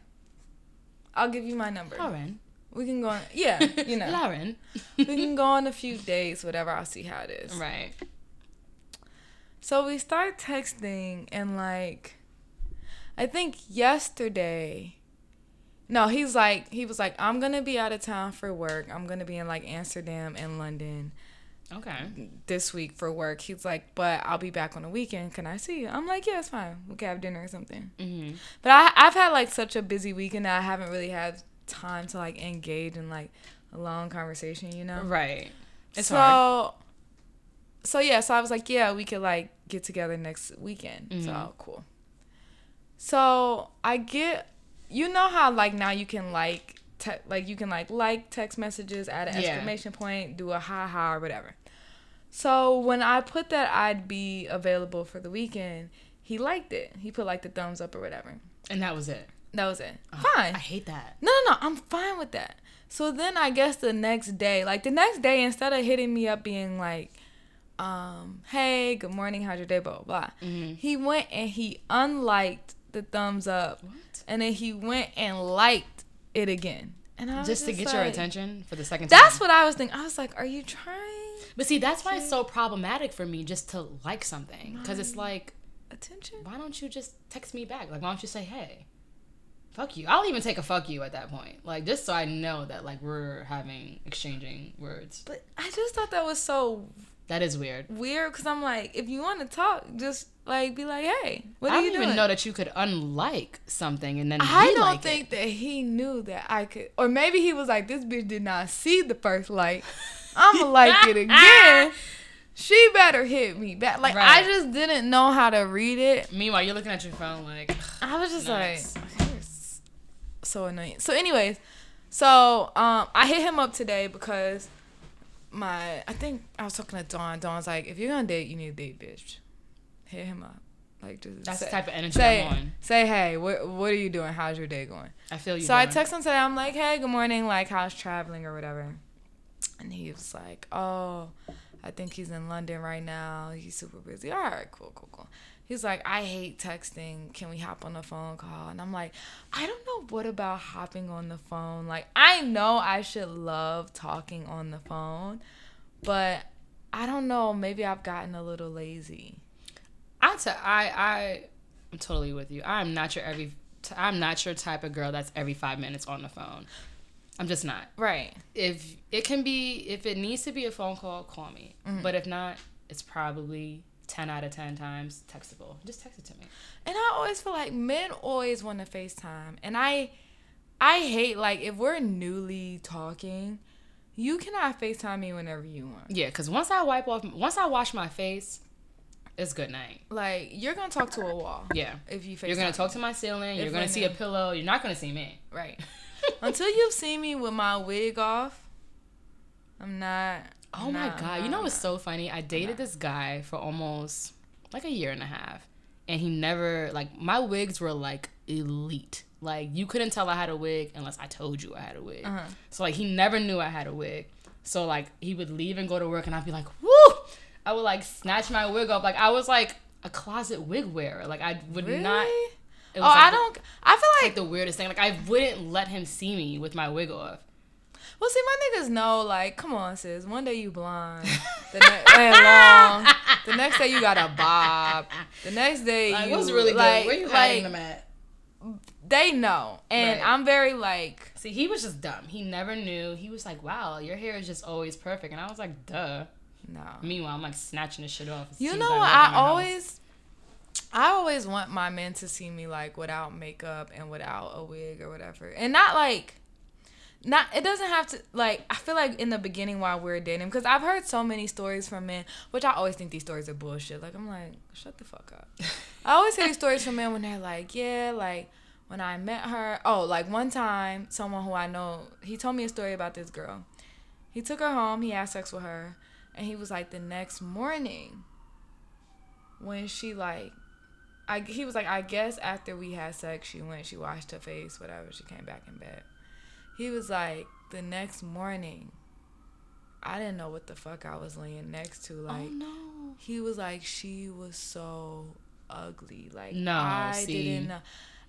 I'll give you my number. Lauren. We can go on. Yeah, you know, Lauren. we can go on a few days, whatever. I'll see how it is. Right. So we start texting and like I think yesterday no, he's like he was like I'm going to be out of town for work. I'm going to be in like Amsterdam and London Okay. this week for work. He's like, "But I'll be back on the weekend. Can I see you?" I'm like, "Yeah, it's fine. We can have dinner or something." Mm-hmm. But I I've had like such a busy weekend that I haven't really had time to like engage in like a long conversation, you know? Right. It's so, hard. So yeah, so I was like, yeah, we could like get together next weekend. Mm-hmm. So cool. So I get, you know how like now you can like, te- like you can like like text messages, add an Yeah. exclamation point, do a ha ha or whatever. So when I put that I'd be available for the weekend, he liked it. He put like the thumbs up or whatever. And that was it. That was it. I Fine. I hate that. No, no, no. I'm fine with that. So then I guess the next day, like the next day, instead of hitting me up being like, um, hey, good morning, how's your day, blah, blah, blah, he went and he unliked the thumbs up. What? And then he went and liked it again. And I was just to get your attention for the second time. That's what I was thinking. I was like, are you trying But see, that's why it's so problematic for me just to like something because it's like, attention? why don't you just text me back? Like, why don't you say hey? Fuck you. I'll even take a fuck you at that point. Like, just so I know that like we're having exchanging words. But I just thought that was so That is weird. weird because I'm like, if you want to talk, just like be like, hey, what do you think? I are don't even know that you could unlike something and then I don't re-like think it. that he knew that I could, or maybe he was like, this bitch did not see the first like. I'ma like it again. She better hit me back. Like I just didn't know how to read it. Meanwhile, you're looking at your phone like, I was just like, so annoying. So, anyways, so um, I hit him up today because my I think I was talking to Dawn. Dawn's like, if you're gonna date, you need to date, bitch. Hit him up. Like just that's say, the type of energy say, I'm on. say hey, what what are you doing? How's your day going? I feel you. So I Dawn. text him today. I'm like, hey, good morning. Like, how's traveling or whatever? And he was like, oh, I think he's in London right now. He's super busy. All right, cool, cool, cool. He's like, I hate texting. Can we hop on a phone call? And I'm like, I don't know what about hopping on the phone. Like, I know I should love talking on the phone, but I don't know. Maybe I've gotten a little lazy. I t- I I I'm totally with you. I'm not your every t- I'm not your type of girl that's every 5 minutes on the phone. I'm just not. Right. If it can be if it needs to be a phone call, call me. Mm-hmm. But if not, it's probably 10 out of 10 times textable. Just text it to me. And I always feel like men always want to FaceTime. And I I hate like if we're newly talking, you cannot FaceTime me whenever you want. Yeah, cuz once I wipe off once I wash my face, it's good night. Like you're gonna talk to a wall. Yeah. If you FaceTime. You're going to talk to my ceiling, you're gonna see a pillow, you're not going to see me. right. Until you've seen me with my wig off, I'm not Oh my god! You know what's so funny? I dated this guy for almost like a year and a half, and he never like my wigs were like elite. Like you couldn't tell I had a wig unless I told you I had a wig. Uh-huh. So like he never knew I had a wig. So like he would leave and go to work, and I'd be like, "Woo!" I would like snatch my wig up. Like I was like a closet wig wearer. Like I would Really? not. oh, It was like I the- don't. I feel Like like. the weirdest thing. Like I wouldn't let him see me with my wig off. Well, see, my niggas know. Like, come on, sis. One day you blonde, the next and long. The next day you got a bob. The next day Like, you what's really good? like, Where you like, hiding them at? They know, and Right. I'm very like. See, he was just dumb. He never knew. He was like, "Wow, your hair is just always perfect," and I was like, "Duh." No. Meanwhile, I'm like snatching the shit off. You know? I in my house. always, I always want my men to see me like without makeup and without a wig or whatever, and not like, not. It doesn't have to like. I feel like in the beginning while we're dating, because I've heard so many stories from men, which I always think these stories are bullshit. Like I'm like, shut the fuck up. I always hear these stories from men when they're like, yeah, like when I met her. Oh, like one time, someone who I know, he told me a story about this girl. He took her home. He had sex with her, and he was like, the next morning, when she like, I he was like, I guess after we had sex, she went, she washed her face, whatever. She came back in bed. He was like, the next morning, I didn't know what the fuck I was laying next to. Oh, like, oh no. he was like, she was so ugly. Like, No, I see. didn't know.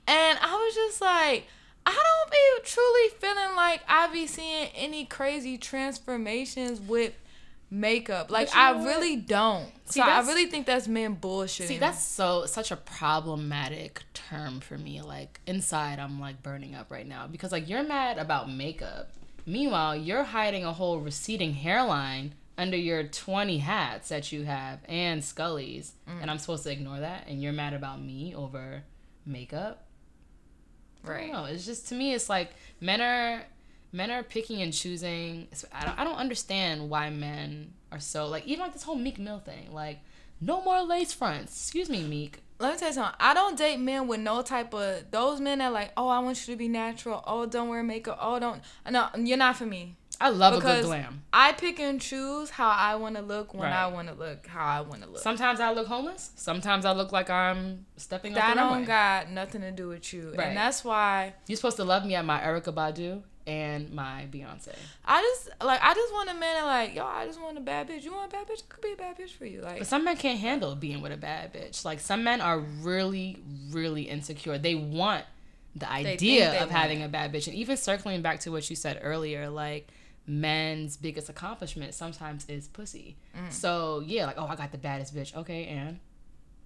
And I was just like, I don't be truly feeling like I be seeing any crazy transformations with makeup. Like, I know really don't. See, so I really think that's men bullshit. See, that's so such a problematic term for me. Like inside, I'm like burning up right now because like you're mad about makeup. Meanwhile, you're hiding a whole receding hairline under your 20 hats that you have and Scully's, Mm. and I'm supposed to ignore that. And you're mad about me over makeup. Right. don't. It's just to me, it's like men are men are picking and choosing. I don't, I don't understand why men are so like even like this whole Meek Mill thing. Like no more lace fronts. Excuse me, Meek. Let me tell you something. I don't date men with no type of those men that like, oh, I want you to be natural. Oh, don't wear makeup. Oh, don't. No, you're not for me. I love a Because good glam. I pick and choose how I want to look when I want to look, how I want to look. Sometimes I look homeless. Sometimes I look like I'm stepping that don't runway. got nothing to do with you, Right. and that's why You're supposed to love me at my Erykah Badu and my Beyonce. I just like I just want a man that like, yo, I just want a bad bitch. You want a bad bitch? I could be a bad bitch for you. Like, But some men can't handle being with a bad bitch. Like some men are really, really insecure. They want the idea of having it. a bad bitch. And even circling back to what you said earlier, like men's biggest accomplishment sometimes is pussy. Mm. So yeah, like oh I got the baddest bitch. Okay, and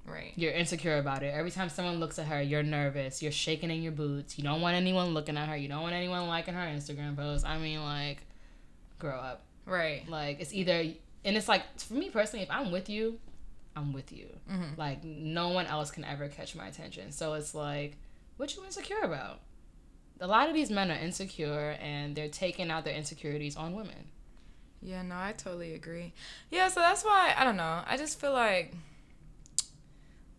Right. you're insecure about it. Every time someone looks at her, you're nervous. You're shaking in your boots. You don't want anyone looking at her. You don't want anyone liking her Instagram post. I mean, like, grow up. Right. Like, it's either, and it's like, for me personally, if I'm with you, I'm with you. Mm-hmm. Like, no one else can ever catch my attention. So it's like, what you insecure about? A lot of these men are insecure and they're taking out their insecurities on women. Yeah, no, I totally agree. Yeah, so that's why I don't know. I just feel like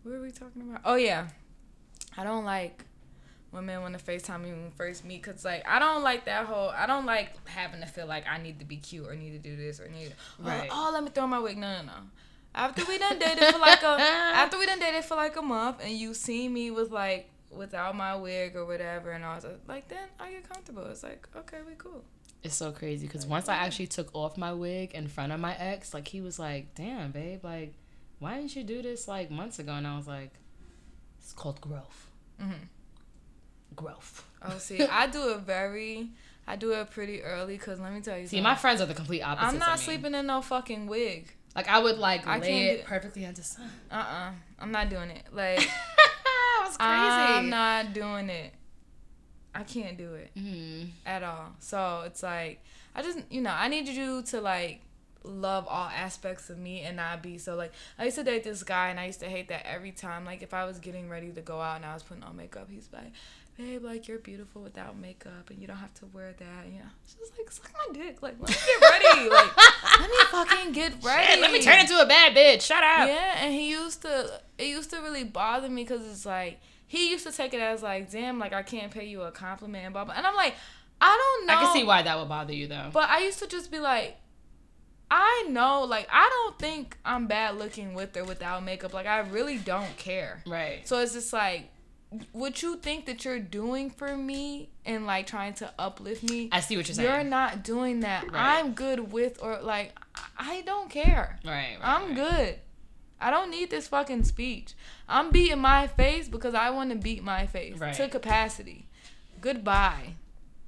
what are we talking about? Oh yeah, I don't like women when the FaceTime me when we first meet because like I don't like that whole. I don't like having to feel like I need to be cute or need to do this or need. Oh, Right. Oh, let me throw my wig. No, no, no. After we done dated for like a after we done dated for like a month and you see me with like without my wig or whatever and I was like then I get comfortable. It's like okay, we cool. It's so crazy because once I actually took off my wig in front of my ex, like he was like, "Damn, babe, like, why didn't you do this like months ago?" And I was like, "It's called growth. Mhm. Growth." Oh, see, I do it very, I do it pretty early because let me tell you See, something. my friends are the complete opposite. I'm not sleeping in no fucking wig. Like I would like I lay it do- perfectly under sun. Uh uh-uh. uh, i am not doing it. Like, it was crazy. I'm not doing it. I can't do it Mhm. at all. So it's like, I just, you know, I need you to like love all aspects of me and not be so like I used to date this guy and I used to hate that every time like if I was getting ready to go out and I was putting on makeup he's like babe like you're beautiful without makeup and you don't have to wear that you know it's just like suck my dick like let me get ready like let me fucking get ready Shit, let me turn into a bad bitch. Shut up. yeah, and he used to. It used to really bother me because it's like he used to take it as like, damn, like I can't pay you a compliment, and blah blah. And I'm like, I don't know. I can see why that would bother you though. But I used to just be like, I know, like I don't think I'm bad looking with or without makeup. Like I really don't care. right. So it's just like, what you think that you're doing for me and like trying to uplift me. I see what you're saying. You're not doing that. Right. I'm good with or like I don't care. right. right I'm right. good. I don't need this fucking speech. I'm beating my face because I want to beat my face to capacity. Goodbye.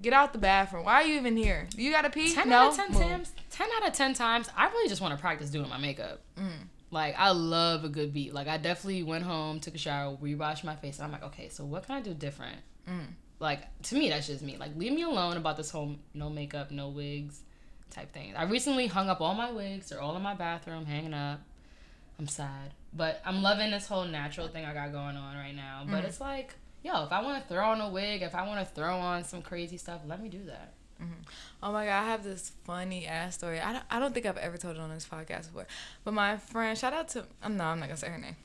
Get out the bathroom. Why are you even here? You got to pee? Ten no. out of ten Move. times. Ten out of ten times. I really just want to practice doing my makeup. Mm. Like I love a good beat. Like I definitely went home, took a shower, re-washed my face, and I'm like, okay, so what can I do different? Mm. Like to me, that's just me. Like leave me alone about this whole no makeup, no wigs type thing. I recently hung up all my wigs. They're all in my bathroom, hanging up. I'm sad, but I'm loving this whole natural thing I got going on right now. But Mm. it's like, yo, if I want to throw on a wig, if I want to throw on some crazy stuff, let me do that. Oh my god, I have this funny ass story. I don't, I don't think I've ever told it on this podcast before. But my friend, shout out to, I'm no, I'm not gonna say her name.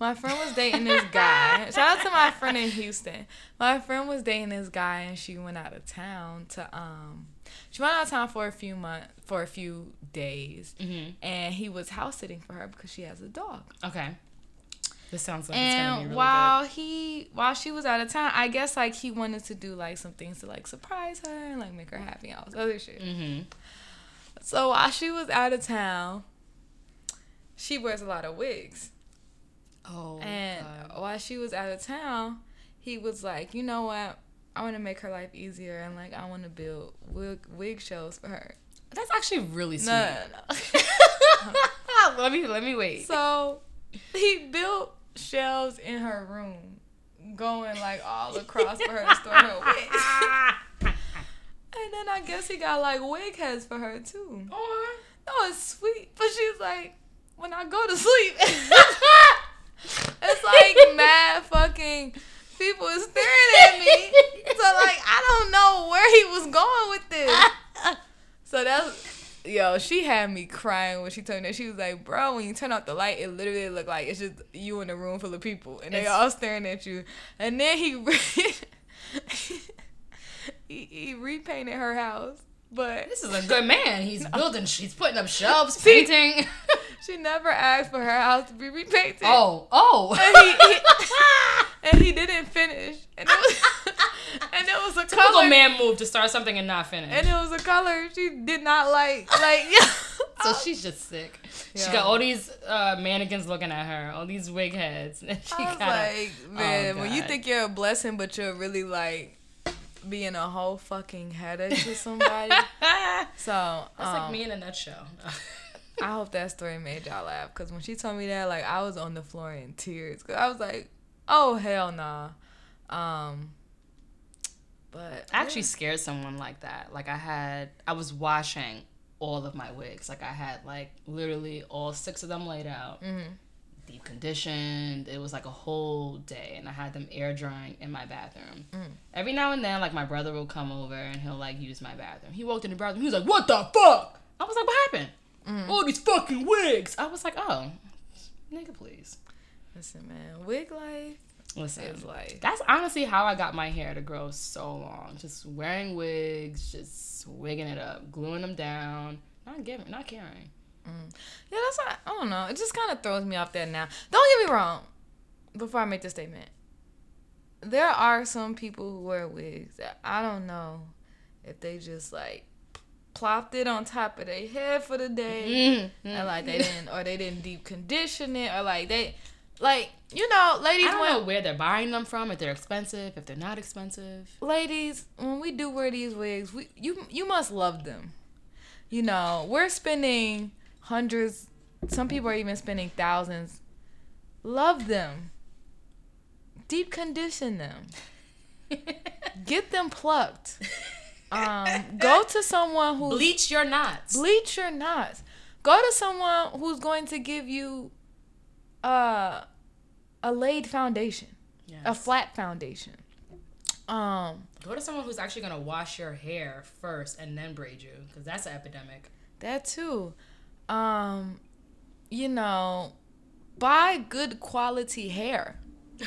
My friend was dating this guy. Shout out to my friend in Houston. My friend was dating this guy and she went out of town to um she went out of town for a few months for a few days Mm-hmm. and he was house sitting for her because she has a dog. Okay. This sounds like it's gonna be And really while he while she was out of town, I guess like he wanted to do like some things to like surprise her and like make her happy and all this other shit. Mm-hmm. So while she was out of town, she wears a lot of wigs. Oh. and God. while she was out of town, he was like, you know what? I want to make her life easier and like I want to build wig, wig shows for her. that's actually really sweet. No, no, no. let me let me wait. so he built shelves in her room, going like all across for her to store her wigs. and then I guess he got like wig heads for her too. Or No, it's sweet. But she's like, when I go to sleep, it's like mad fucking people is staring at me. So like, I don't know where he was going with this. So that's yo. She had me crying when she told me that. She was like, "Bro, when you turn off the light, it literally look like it's just you in a room full of people, and they It's- all staring at you." And then he he, he repainted her house, but this is a good man. He's building. He's putting up shelves, See- painting. she never asked for her house to be repainted. oh, oh. And he, he- and he didn't finish. And it was and it was a Typical color. man move to start something and not finish. And it was a color she did not like. Like, yeah. so she's just sick. She got all these uh, mannequins looking at her, all these wig heads. And she I was like, man, when you think you're a blessing, but you're really like being a whole fucking headache to somebody. So That's So, like um, me in a nutshell. I hope that story made y'all laugh because when she told me that, like, I was on the floor in tears. Cause I was like, oh hell nah. Um, but I actually scared someone like that. Like I had, I was washing all of my wigs. Like I had like literally all six of them laid out, mm-hmm. deep conditioned. It was like a whole day, and I had them air drying in my bathroom. Mm. Every now and then, like my brother will come over and he'll like use my bathroom. He walked in the bathroom. He was like, "What the fuck?" I was like, "What happened?" Mm. All these fucking wigs. I was like, "Oh, nigga, please." listen, man, wig life Listen, is like That's honestly how I got my hair to grow so long. Just wearing wigs, just wigging it up, gluing them down, not giving, not caring. Mm. Yeah, that's not, I don't know. It just kind of throws me off there now. Don't get me wrong. Before I make this statement, there are some people who wear wigs that I don't know if they just like plopped it on top of their head for the day, mm-hmm. and like they didn't, or they didn't deep condition it, or like they, like you know, ladies I don't when know where they're buying them from. If they're expensive, if they're not expensive. ladies, when we do wear these wigs, we you you must love them. You know, we're spending hundreds. Some people are even spending thousands. Love them. Deep condition them. Get them plucked. Um, go to someone who Bleach your knots. bleach your knots. Go to someone who's going to give you uh, a laid foundation, Yes. a flat foundation. Um, Go to someone who's actually gonna wash your hair first and then braid you, because that's an epidemic. That too. Um, you know, buy good quality hair.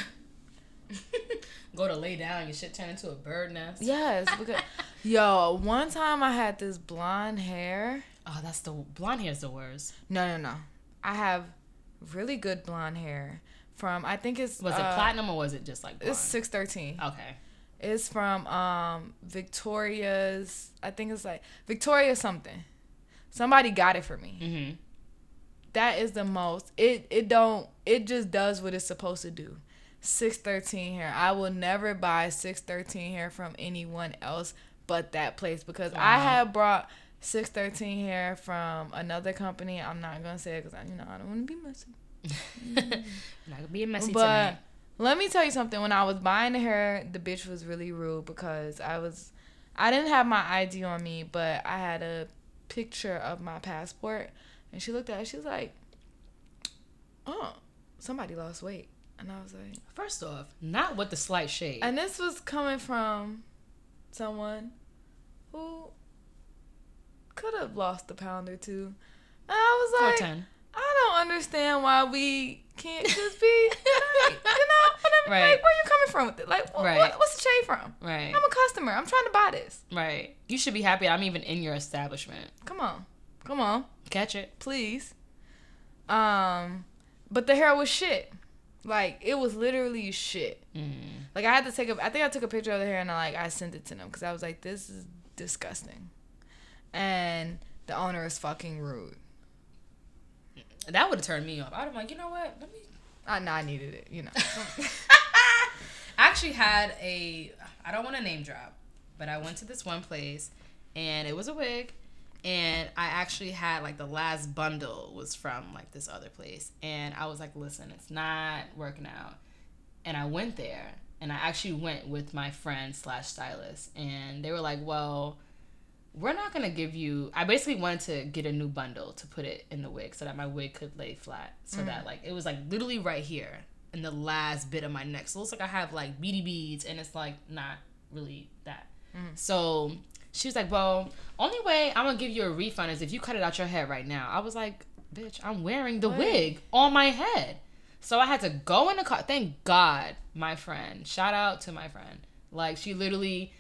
Go to lay down, your shit turn into a bird nest. Yes, because yo, one time I had this blonde hair. Oh, that's the blonde hair's the worst. No, no, no. I have really good blonde hair from I think it's Was it uh, platinum or was it just like blonde? It's six thirteen. okay. It's from um Victoria's. I think it's like Victoria something. Somebody got it for me. Mm-hmm. That is the most. It it don't. It just does what it's supposed to do. Six thirteen hair. I will never buy six thirteen hair from anyone else but that place because I have brought six thirteen hair from another company. I'm not gonna say it because I you know I don't want to be messy. Not gonna be messy But tonight. let me tell you something. When I was buying the hair, the bitch was really rude because I was, I didn't have my ID on me, but I had a picture of my passport, and she looked at it. She was like, "Oh, somebody lost weight," and I was like, First off, not with the slight shade. and this was coming from someone who could have lost a pound or two. And I was like, ten. I don't understand why we can't just be nice. You know, whatever. Right. Like, where you coming from with it? Like, wh- Right. what, what's the shade from? Right. I'm a customer. I'm trying to buy this. Right. You should be happy I'm even in your establishment. Come on, come on, Catch it. please. Um, but the hair was shit. Like it was literally shit. Mm. Like I had to take a. I think I took a picture of the hair and I like I sent it to them because I was like, this is disgusting. And the owner is fucking rude. That would have turned me off. I'd have been like, you know what? Let me. I know I needed it. You know. I actually had a. I don't want to name drop, but I went to this one place, and it was a wig, and I actually had like the last bundle was from like this other place, and I was like, listen, it's not working out, and I went there, and I actually went with my friend slash stylist, and they were like, well. We're not gonna give you. I basically wanted to get a new bundle to put it in the wig so that my wig could lay flat, so that mm. like it was like literally right here in the last bit of my neck. So it looks like I have like beady beads, and it's like not really that. Mm. So she was like, "Well, only way I'm gonna give you a refund is if you cut it out your head right now." I was like, "Bitch, I'm wearing the wig on my head." So I had to go in the car. Thank God, my friend. Shout out to my friend. Like she literally,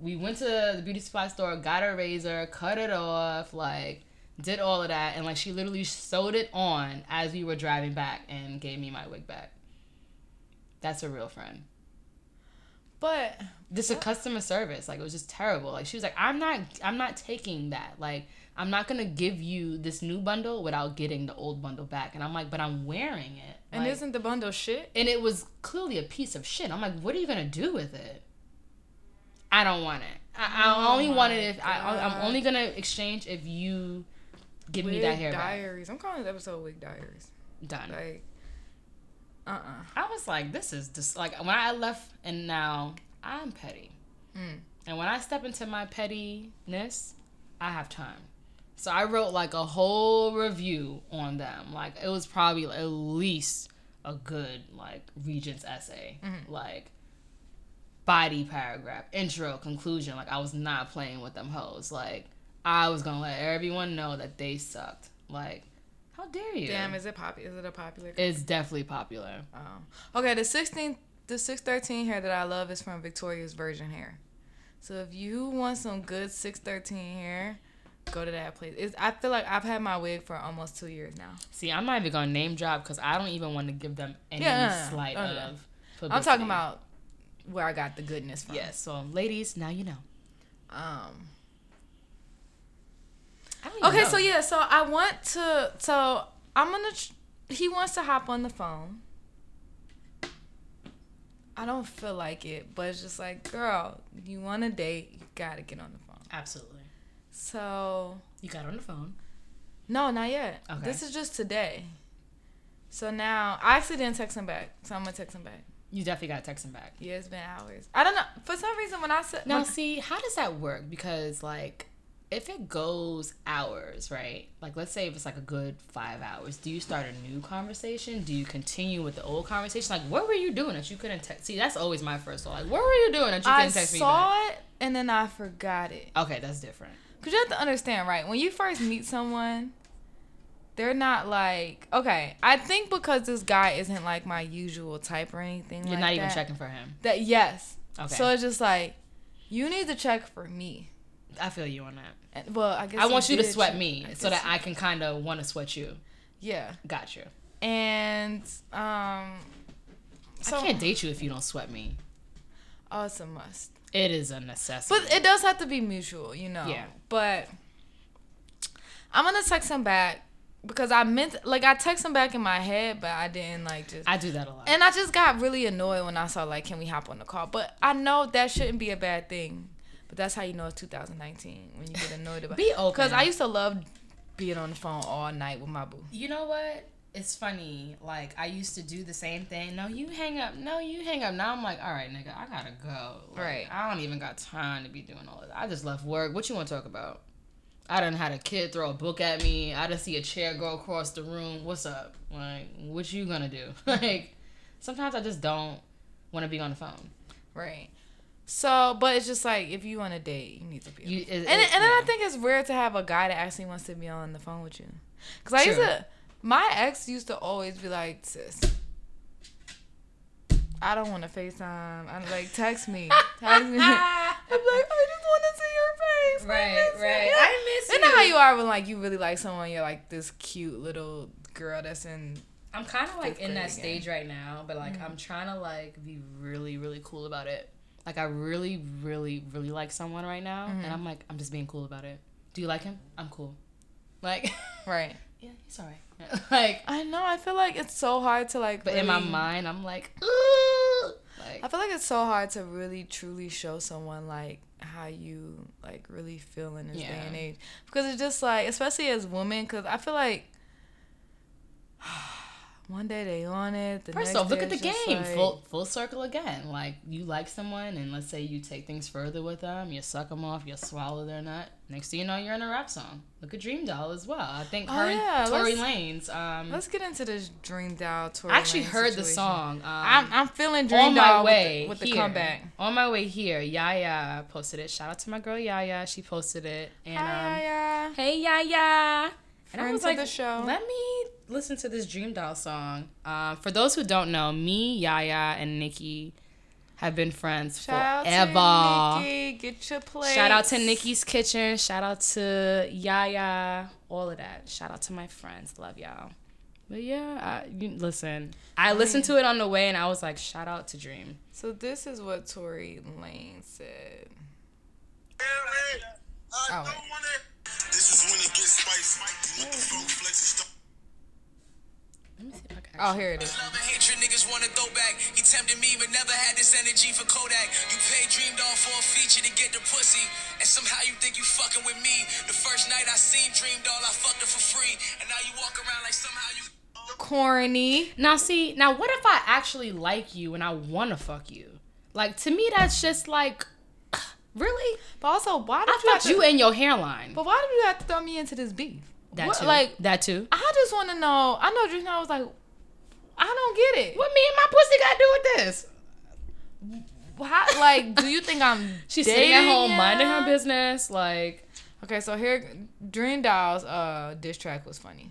we went to the beauty supply store, got a razor, cut it off, like did all of that, and like she literally sewed it on as we were driving back and gave me my wig back. That's a real friend. But Just a customer service, like it was just terrible. Like she was like, I'm not, I'm not taking that. Like I'm not gonna give you this new bundle without getting the old bundle back. And I'm like, but I'm wearing it. and Like, isn't the bundle shit? and it was clearly a piece of shit. I'm like, what are you gonna do with it? I don't want it. I, I only want it if I. I'm only gonna exchange if you give me that Wig hair back. Diaries. I'm calling this episode Wig Diaries. Done. Like, uh uh I was like, this is just like when I left, and now I'm petty. Mm. And when I step into my pettiness, I have time. So I wrote like a whole review on them. Like it was probably at least a good like Regents essay. Like body paragraph, intro, conclusion. Like I was not playing with them hoes. Like I was gonna let everyone know that they sucked. Like, how dare you? Damn, is it popular? Is it a popular? It's definitely popular. Oh. Okay, the 16, the 613 hair that I love is from Victoria's Virgin Hair. So if you want some good 613 hair, go to that place. It's, I feel like I've had my wig for almost two years now. See, I'm not even gonna name drop because I don't even want to give them any Yeah, no, no, no. slight oh, do of. I'm talking about where I got the goodness from. Yes. So, ladies, now you know. Um. I don't even Okay, know. so yeah, so I want to. So I'm gonna. Tr- he wants to hop on the phone. I don't feel like it, but it's just like, girl, you want a date, you gotta get on the phone. absolutely. So You got on the phone. no, not yet. Okay. This is just today. So now I actually didn't text him back, so I'm gonna text him back. You definitely got to text him back. Yeah, it's been hours. I don't know. For some reason, when I said Now, see, how does that work? Because like, if it goes hours, right? Like, let's say if it's like a good five hours, do you start a new conversation? Do you continue with the old conversation? Like, what were you doing that you couldn't text? See, that's always my first thought. Like, what were you doing that you I couldn't text me I saw it and then I forgot it. Okay, that's different. Cause you have to understand, right? When you first meet someone, they're not like okay. I think because this guy isn't like my usual type or anything. You're like not even that, checking for him. That yes. Okay. So it's just like you need to check for me. I feel you on that. And, well, I guess I want you to sweat check- me so that I can kind of want to sweat you. yeah. Got you. And um, so I can't date you if you don't sweat me. oh, it's a must. It is a necessity. But it does have to be mutual, you know. Yeah. But I'm gonna text him back because I meant like I text him back in my head, but I didn't like just. I do that a lot. and I just got really annoyed when I saw like, can we hop on the call? But I know that shouldn't be a bad thing. But that's how you know it's 2019 when you get annoyed about. Be open. Because I used to love being on the phone all night with my boo. You know what? It's funny. Like I used to do the same thing. No, you hang up. No, you hang up. Now I'm like, all right, nigga, I gotta go. Like, Right. I don't even got time to be doing all of that. I just left work. What you want to talk about? I done had a kid throw a book at me. I done see a chair go across the room. What's up? Like, what you gonna do? like, sometimes I just don't want to be on the phone. Right. So, but it's just like if you want to date, you need to be. You- and it- and, it- then I think it's rare to have a guy that actually wants to be on the phone with you. Cause I used to, my ex used to always be like, sis, I don't want to FaceTime. I'm like, text me, text me. I'm like, I just want to see I Right, miss right. you." I miss You know how you. are when like you really like someone. You're like this cute little girl that's in. I'm kind of like in that again. stage right now, but like mm-hmm. I'm trying to like be really, really cool about it. Like I really, really, really like someone right now, and mm-hmm. I'm like, I'm just being cool about it. Do you like him? I'm cool. Like, Right. yeah, he's alright. like, I know. I feel like it's so hard to like. but in my mind, I'm like, ooh, like, I feel like it's so hard to really truly show someone like how you like really feel in this day and age. Because it's just like especially as women because I feel like one day they on it the First next off, look at the game. like- full full circle again. Like you like someone, and let's say you take things further with them. You suck them off. You swallow their nut. Next thing you know, you're in a rap song. Look at Dream Doll as well. I think Oh, her yeah, and Tory let's- Lanez. Um, let's get into this dream doll tour I actually heard the song. Um, I'm, I'm feeling dream on my doll way with the, with the comeback On my way here, Yaya posted it. Shout out to my girl Yaya. She posted it. And um, Hi, yeah, hey Yaya. And I was to like, the show. let me listen to this Dream Doll song. Um, for those who don't know, me, Yaya, and Nikki have been friends Shout forever. out to Nikki. Get your place. Shout out to Nikki's Kitchen. Shout out to Yaya. All of that. Shout out to my friends. Love y'all. But yeah, I, you, listen. I listened to it on the way, and I was like, shout out to Dream. So this is what Tory Lanez said. Oh, wait. This is when it gets spicy. Let the flow flex and start. Let me see if I can. Oh, here it is. Love and hatred niggas wanna throw back. He tempted me, but never had this energy for Kodak. You paid Dream Doll for a feature to get the pussy. And somehow you think you fucking with me. The first night I seen Dream Doll, I fucked her for free. And now you walk around like somehow you. Corny. Now, see, now what if I actually like you and I want to fuck you? Like to me, that's just like, really. But also, why did I you have fucked to, you and your hairline. But why did you have to throw me into this beef? That What- too. Like, that too. I just want to know. I know Dream Doll was like, I don't get it. What me and my pussy got to do with this? How, like, do you think I'm She's sitting at home him? minding her business, like. Okay, so here, Dream Doll's uh diss track was funny.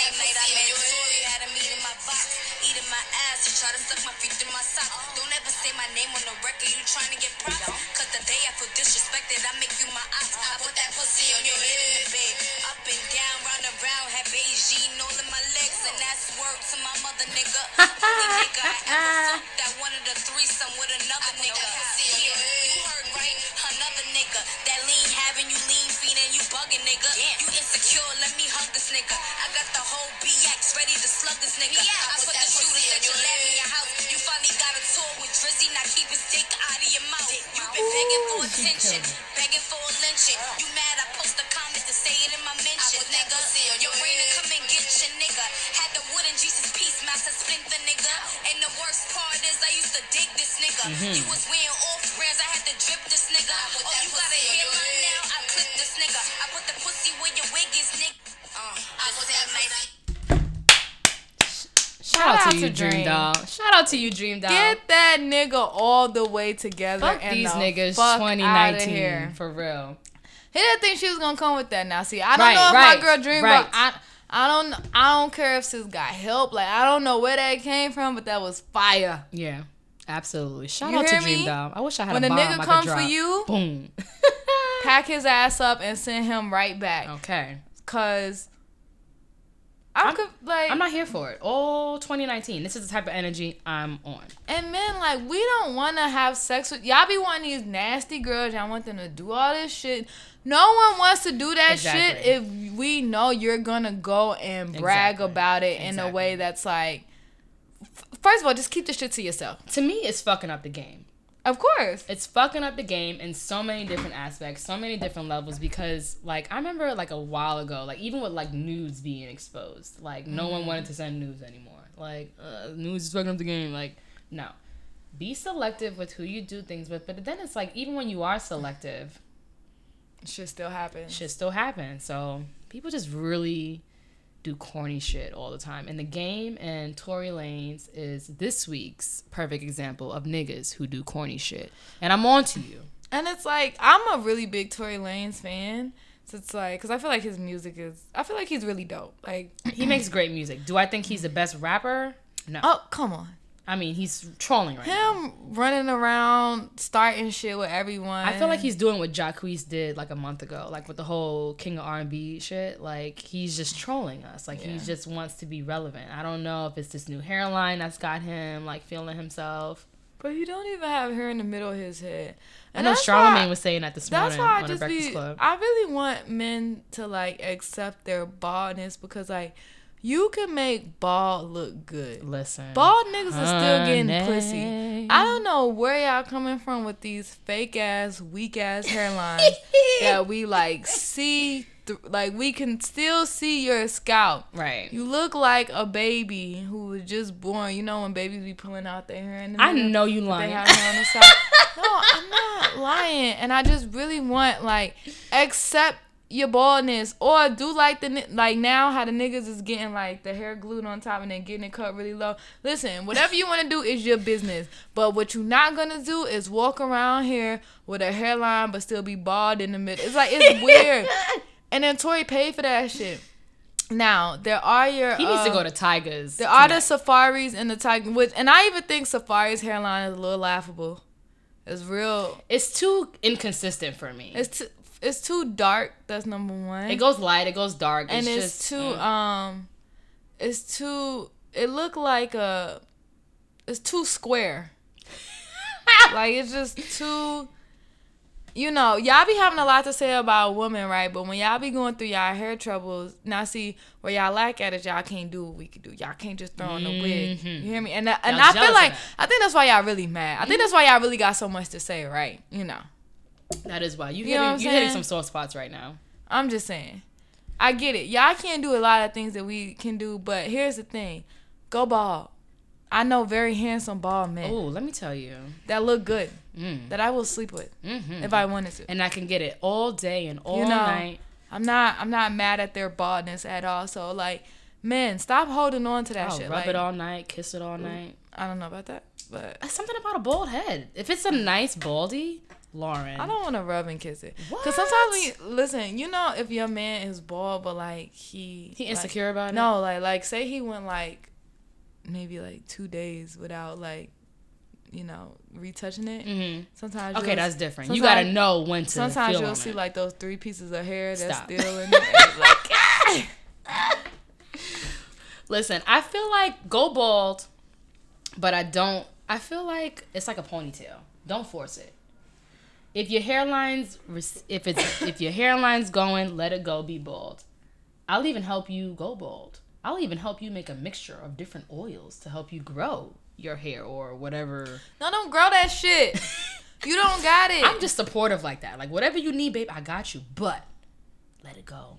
The same night I met Tory, had a meat in my box. Eating my ass, you try to suck my feet in my socks. Don't ever say my name on the record, you trying to get props. Cause the day I feel disrespected, I make you my ops. I put that pussy on your head in the bed. Up and down, round and round, had Beijing all in my legs. And that's word to my mother, nigga. Only nigga I ever fucked that wanted a threesome with another nigga. Yeah, you heard right, another nigga. That lean having you lean feeding you bugging nigga. You insecure, let me hug this nigga. I got the whole BX ready to slug this nigga. I put the shooter at your lab in your house. You finally got a tour with Drizzy, now keep his dick out of your mouth. You been begging for attention, begging for a lynching. You mad? I post a comment to say it in my mentions, nigga. Your brain to come and get your nigga. Had the wooden Jesus piece master splinter nigga. And the worst part is I used to dig this nigga. You was wearing off brands, I had to drip this nigga. Oh, you got a hairline now? I clip this nigga. I put the pussy where your wig is, nigga. I put that nice. Shout, out, to you, Dream Dream. Doll. Shout out to you, Dream Doll. Get that nigga all the way together. Fuck and these the niggas fuck 2019 here. for real. He didn't think she was gonna come with that. Now, see, I don't Right, know if right, my girl Dream right. I, I don't, I don't care if sis got help. Like, I don't know where that came from, but that was fire. Yeah, absolutely. Shout You out to Dream me? Doll. I wish I had When a a bomb nigga I could come for you- boom. Pack his ass up and send him right back. okay. Cause I'm, I'm- like, I'm not here for it. All 2019. This is the type of energy I'm on. and men like we don't want to have sex with y'all. Be wanting these nasty girls. Y'all want them to do all this shit. No one wants to do that Exactly. shit if we know you're gonna go and brag Exactly. about it in a way that's like. f- First of all, just keep the shit to yourself. To me, it's fucking up the game. Of course. It's fucking up the game in so many different aspects, so many different levels. Because, like, I remember, like, a while ago, like, even with, like, nudes being exposed, like, no one wanted to send nudes anymore. Like, uh, news is fucking up the game. Like, no. Be selective with who you do things with. But then it's like, even when you are selective, Shit still happens. shit still happens. So people just really do corny shit all the time. And the game and Tory Lanez is this week's perfect example of niggas who do corny shit. And I'm on to you. And it's like I'm a really big Tory Lanez fan. So it's like, cause I feel like his music is, I feel like he's really dope. Like, He makes great music. Do I think he's the best rapper? No. oh come on, I mean, he's trolling right now. him running around starting shit with everyone. I feel like he's doing what Jacquees did like a month ago, like with the whole King of R&B shit. Like he's just trolling us. Like he just wants to be relevant. I don't know if it's this new hairline that's got him like feeling himself. but he don't even have hair in the middle of his head. I know that's Charlemagne why- was saying that this That's morning why I just be. Club. I really want men to like accept their baldness because like you can make bald look good. Listen, Bald niggas are still getting pussy. I don't know where y'all coming from with these fake ass, weak ass hairlines that we like see. Th- like we can still see your scalp. Right. You look like a baby who was just born. You know when babies be pulling out their hair in the I know you They lying. have hair on the side. no, I'm not lying. And I just really want like accept your baldness or do like the like now how the niggas is getting like the hair glued on top and then getting it cut really low. Listen, whatever you want to do is your business. But what you're not gonna do is walk around here with a hairline but still be bald in the middle. It's like it's weird. And then Tory paid for that shit. Now there are your he needs to uh, go to Tigers. there are the tonight. safaris and the tiger, which, and I even think Safaree's hairline is a little laughable. It's real. It's too inconsistent for me. It's too, it's too dark. That's number one. it goes light. It goes dark. and it's it's just, too mm. um, it's too. It looked like a. It's too square. like it's just too. You know, y'all be having a lot to say about women, right? But when y'all be going through y'all hair troubles, now see where y'all lack at it, y'all can't do what we can do. Y'all can't just throw on the wig. You hear me? And that, and I feel like. I think that's why y'all really mad. I think that's why y'all really got so much to say, right? You know. That is why you You know what I'm hitting, you hitting some sore spots right now. I'm just saying. I get it. Y'all can't do a lot of things that we can do, but here's the thing. Go bald. I know very handsome bald men Oh, let me tell you. that look good Mm. that I will sleep with Mhm. if I wanted to. And I can get it all day and all know, night. I'm not I'm not mad at their baldness at all. So like, men, stop holding on to that I'll shit. rub Like, it all night, kiss it all night. I don't know about that, but something about a bald head. If it's a nice baldy, Lauren. I don't want to rub and kiss it. What? Cause sometimes we listen. You know, if your man is bald, but like he He like- insecure about it? No, like like say he went like maybe like two days without like you know retouching it. Mhm. Sometimes Okay, that's different. You gotta know when to Sometimes you'll see it. like those three pieces of hair that's Stop. still in there. like, Listen, I feel like go bald, but I don't. I feel like it's like a ponytail. Don't force it. If your hairline's if it's if your hairline's going, let it go. Be bald. I'll even help you go bald. I'll even help you make a mixture of different oils to help you grow your hair or whatever. no, don't grow that shit. You don't got it. I'm just supportive like that. Like whatever you need, babe, I got you. But let it go.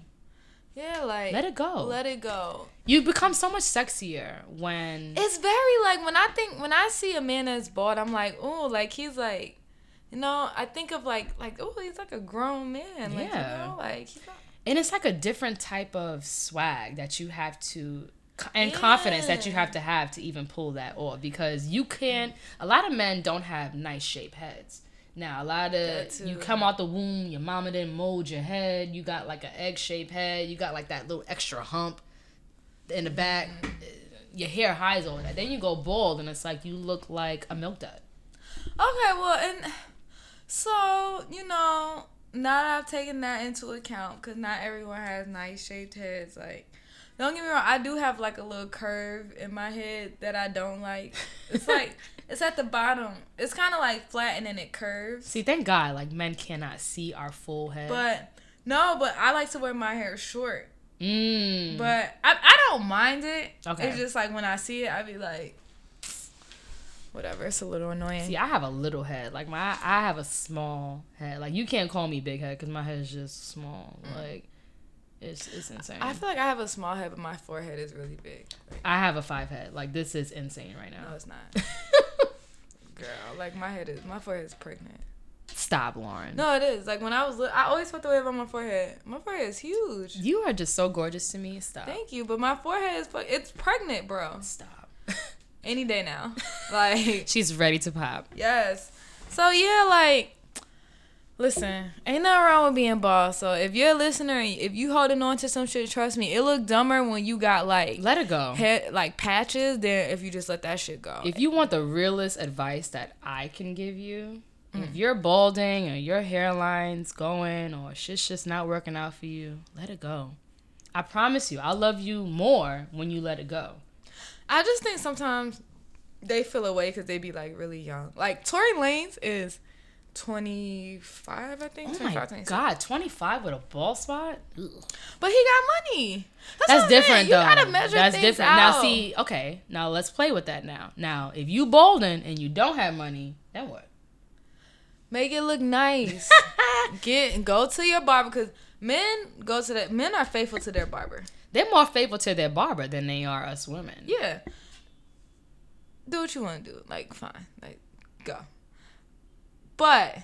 Yeah, like Let it go. Let it go. You become so much sexier when It's very like when I think when I see a man that's bald, I'm like, oh, like he's like, you know, I think of like like oh, he's like a grown man, like Yeah. you know, like he's not, and it's like a different type of swag that you have to and confidence that you have to have to even pull that off because you can't a lot of men don't have nice shape heads now a lot of you come out the womb your mama didn't mold your head you got like an egg shaped head you got like that little extra hump in the back Mm-hmm. Uh, your hair hides all that then you go bald and it's like you look like a milk dud Okay, well, and so you know, now that I've taken that into account, because not everyone has nice shaped heads. Like, don't get me wrong, I do have like a little curve in my head that I don't like. It's like it's at the bottom. It's kind of like flat and then it curves. see thank god like men cannot see our full head But no, but I like to wear my hair short. mm. But I, I don't mind it. Okay. It's just like when I see it, I be like, whatever. It's a little annoying. See, I have a little head. Like my, I have a small head. Like you can't call me big head because my head is just small. Like it's it's insane. I feel like I have a small head, but my forehead is really big. Like, I have a five head. Like this is insane right now. no, it's not. Girl, like my head is my forehead is pregnant. Stop, Lauren. No, it is. Like when I was, li- I always felt the way about my forehead. My forehead is huge. You are just so gorgeous to me. Stop. Thank you, but my forehead is, fu- it's pregnant, bro. Stop. Any day now. Like She's ready to pop. Yes. So yeah, like listen, ain't nothing wrong with being boss. So if you're a listener, if you holding on to some shit, trust me, it look dumber when you got like Let it go. head like patches than if you just let that shit go. If you want the realest advice that I can give you, if mm. you're balding or your hairline's going or shit's just not working out for you, let it go. I promise you, I'll love you more when you let it go. I just think sometimes they feel away because they be like really young. Like Tory Lanez is 25, I think. Oh 25, my 26. god, 25 with a ball spot? Ugh. But he got money. That's, That's different You gotta measure That's different. Out. Now see, okay, now let's play with that now. Now, if you bolden and you don't have money, then what? Make it look nice. Get go to your barber because men go to that. Men are faithful to their barber. They're more faithful to their barber than they are us women. Yeah. Do what you want to do. Like fine. Like go. But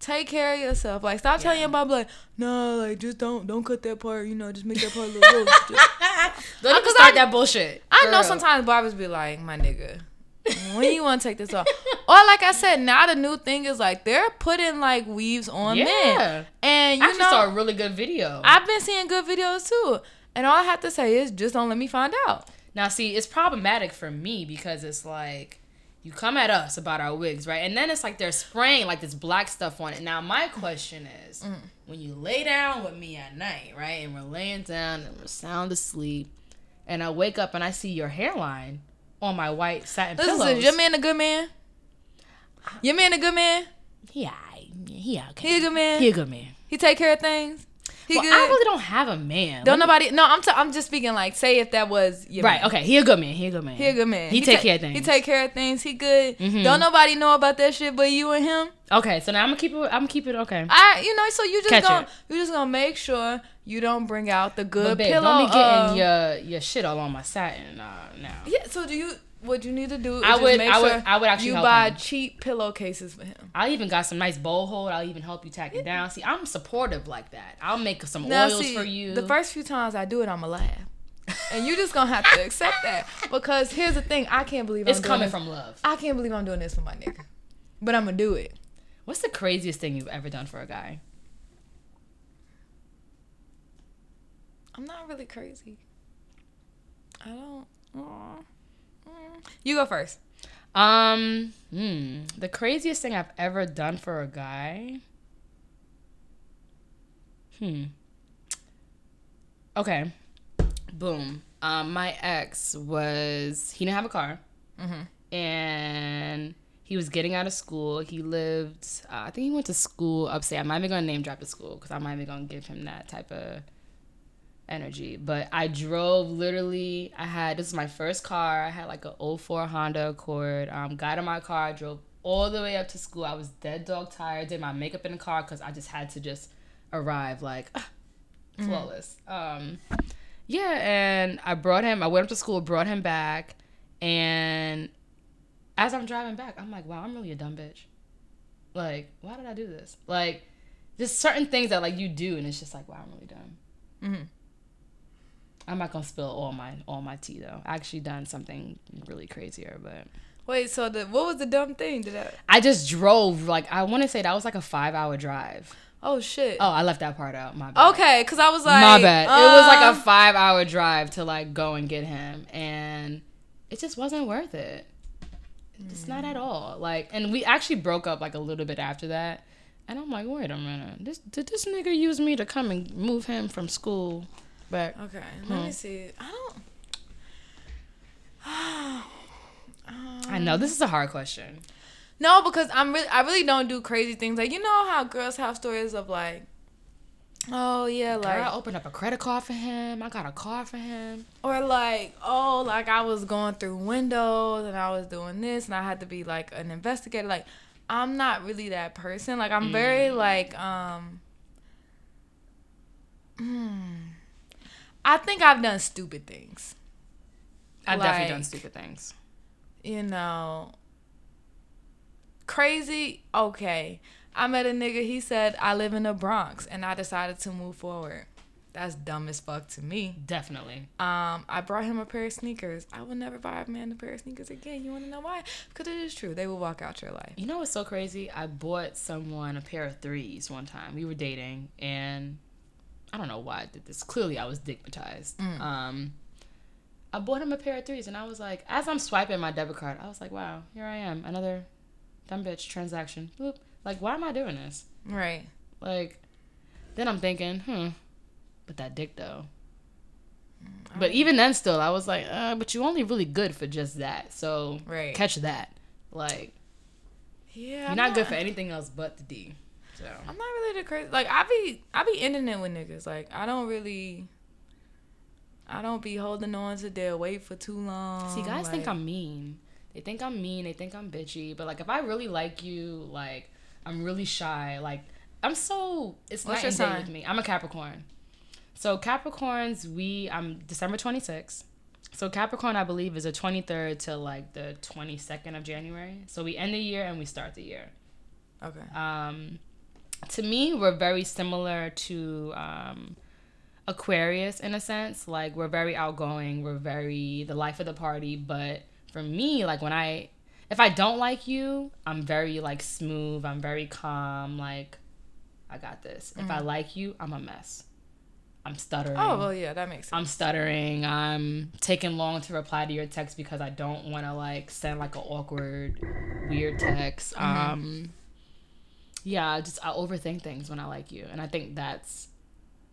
take care of yourself. Like stop telling your barber like no, like just don't don't cut that part. You know, just make that part a little. loose. Don't even uh, Cause start I- that bullshit. I know sometimes barbers be like, my nigga, when you want to take this off? or like I said, now the new thing is like they're putting like weaves on Yeah. men, and I you actually know saw a really good video. I've been seeing good videos too. And all I have to say is just don't let me find out. Now, see, it's problematic for me because it's like you come at us about our wigs, right? And then it's like they're spraying like this black stuff on it. Now, my question is mm. when you lay down with me at night, right? And we're laying down and we're sound asleep, and I wake up and I see your hairline on my white satin Listen, pillows. is your man a good man? Your man a good man? he, aight. he okay. He a good man? He a good man. He take care of things. He Well, good. I really don't have a man. don't Let me- nobody. No, I'm. T- I'm just speaking like, say if that was your Right. man. Okay. He a good man. He a good man. He a good man. He, take ta- care of things. He take care of things. He good. Mhm. Don't nobody know about that shit but you and him. Okay. So now I'm gonna keep it. I'm gonna keep it. Okay. I, you know, so you just Catch gonna it. you just gonna make sure you don't bring out the good But babe, pillow. don't be getting of- your your shit all on my satin uh, now. Yeah. So do you? What you need to do? Is I would- Make I would- sure I would actually You buy him. cheap pillowcases for him. I even got some nice bowl hold. I'll even help you tack it down. See, I'm supportive like that. I'll make some Now, oils see, for you. the first few times I do it, I'ma laugh, and you just gonna have to accept that because here's the thing: I can't believe it's I'm doing coming this. from love. I can't believe I'm doing this for my nigga, but I'm gonna do it. What's the craziest thing you've ever done for a guy? I'm not really crazy. I don't. Aw. You go first. Um, hmm, the craziest thing I've ever done for a guy. Hmm. Okay. Boom. Um, my ex was he didn't have a car, and he was getting out of school. He lived. Uh, I think he went to school upstate. I might even gonna name drop the school because I'm not even gonna give him that type of energy. But I drove literally. I had this is my first car. I had like a 04 Honda Accord. Um, got in my car, drove all the way up to school. I was dead dog tired. Did my makeup in the car because I just had to just arrive like flawless. Um, yeah, and I brought him. I went up to school, brought him back, and as I'm driving back, I'm like, wow, I'm really a dumb bitch. Like, why did I do this? Like, just certain things that like you do, and it's just like, wow, I'm really dumb. Mm-hmm. I'm not gonna spill all my all my tea though. I actually done something really crazier, but Wait, so the what was the dumb thing? Did I? I just drove like I want to say that was like a five hour drive. Oh shit. Oh, I left that part out. My bad. Okay, because I was like, my bad. it was like um, a five hour drive to like go and get him, and it just wasn't worth it. It's not at all. Like, and we actually broke up like a little bit after that. And I'm like, wait a minute, this did this nigga use me to come and move him from school back? Okay, let me see. I don't. I know this is a hard question. No, because I'm really, I really don't do crazy things. Like you know how girls have stories of like, oh yeah, Girl, like I opened up a credit card for him. I got a car for him. or like oh like I was going through windows and I was doing this and I had to be like an investigator. Like I'm not really that person. Like I'm Mm. very like um. hmm. I think I've done stupid things. I've definitely done stupid things. you know, crazy. Okay. I met a nigga, he said, I live in the Bronx, and I decided to move forward. That's dumb as fuck to me. Definitely. Um, I brought him a pair of sneakers. I would never buy a man a pair of sneakers again. You want to know why? Because it is true. They will walk out your life. You know what's so crazy? I bought someone a pair of threes one time. We were dating, and I don't know why I did this. Clearly, I was stigmatized. Um, I bought him a pair of threes, and I was like, as I'm swiping my debit card, I was like, wow, here I am, another dumb bitch transaction. Boop. Like, why am I doing this? Right. Like, then I'm thinking, hmm, but that dick though. But even then, still, I was like, uh, but you only really good for just that. So Right. catch that. Like, Yeah. you're not good for anything else but the D. So I'm not really the crazy. Like I be, I be ending it with niggas. Like I don't really, I don't be holding on to their weight for too long. see, guys think I'm mean. They think I'm mean. They think I'm bitchy. But like, if I really like you, like, I'm really shy. Like, I'm so it's What's night your and sign? with me. I'm a Capricorn. So Capricorns, we I'm December 26th. So Capricorn, I believe, is the 23rd to like the 22nd of January. So we end the year and we start the year. Okay. Um, to me, we're very similar to um, Aquarius in a sense. Like we're very outgoing. We're very the life of the party. But for me, like when I, if I don't like you, I'm very like smooth. I'm very calm. Like I got this. If I like you, I'm a mess. I'm stuttering. Oh well, yeah, that makes sense. I'm stuttering. I'm taking long to reply to your text because I don't want to like send like an awkward, weird text. Mm-hmm. Um, yeah, I just I overthink things when I like you, and I think that's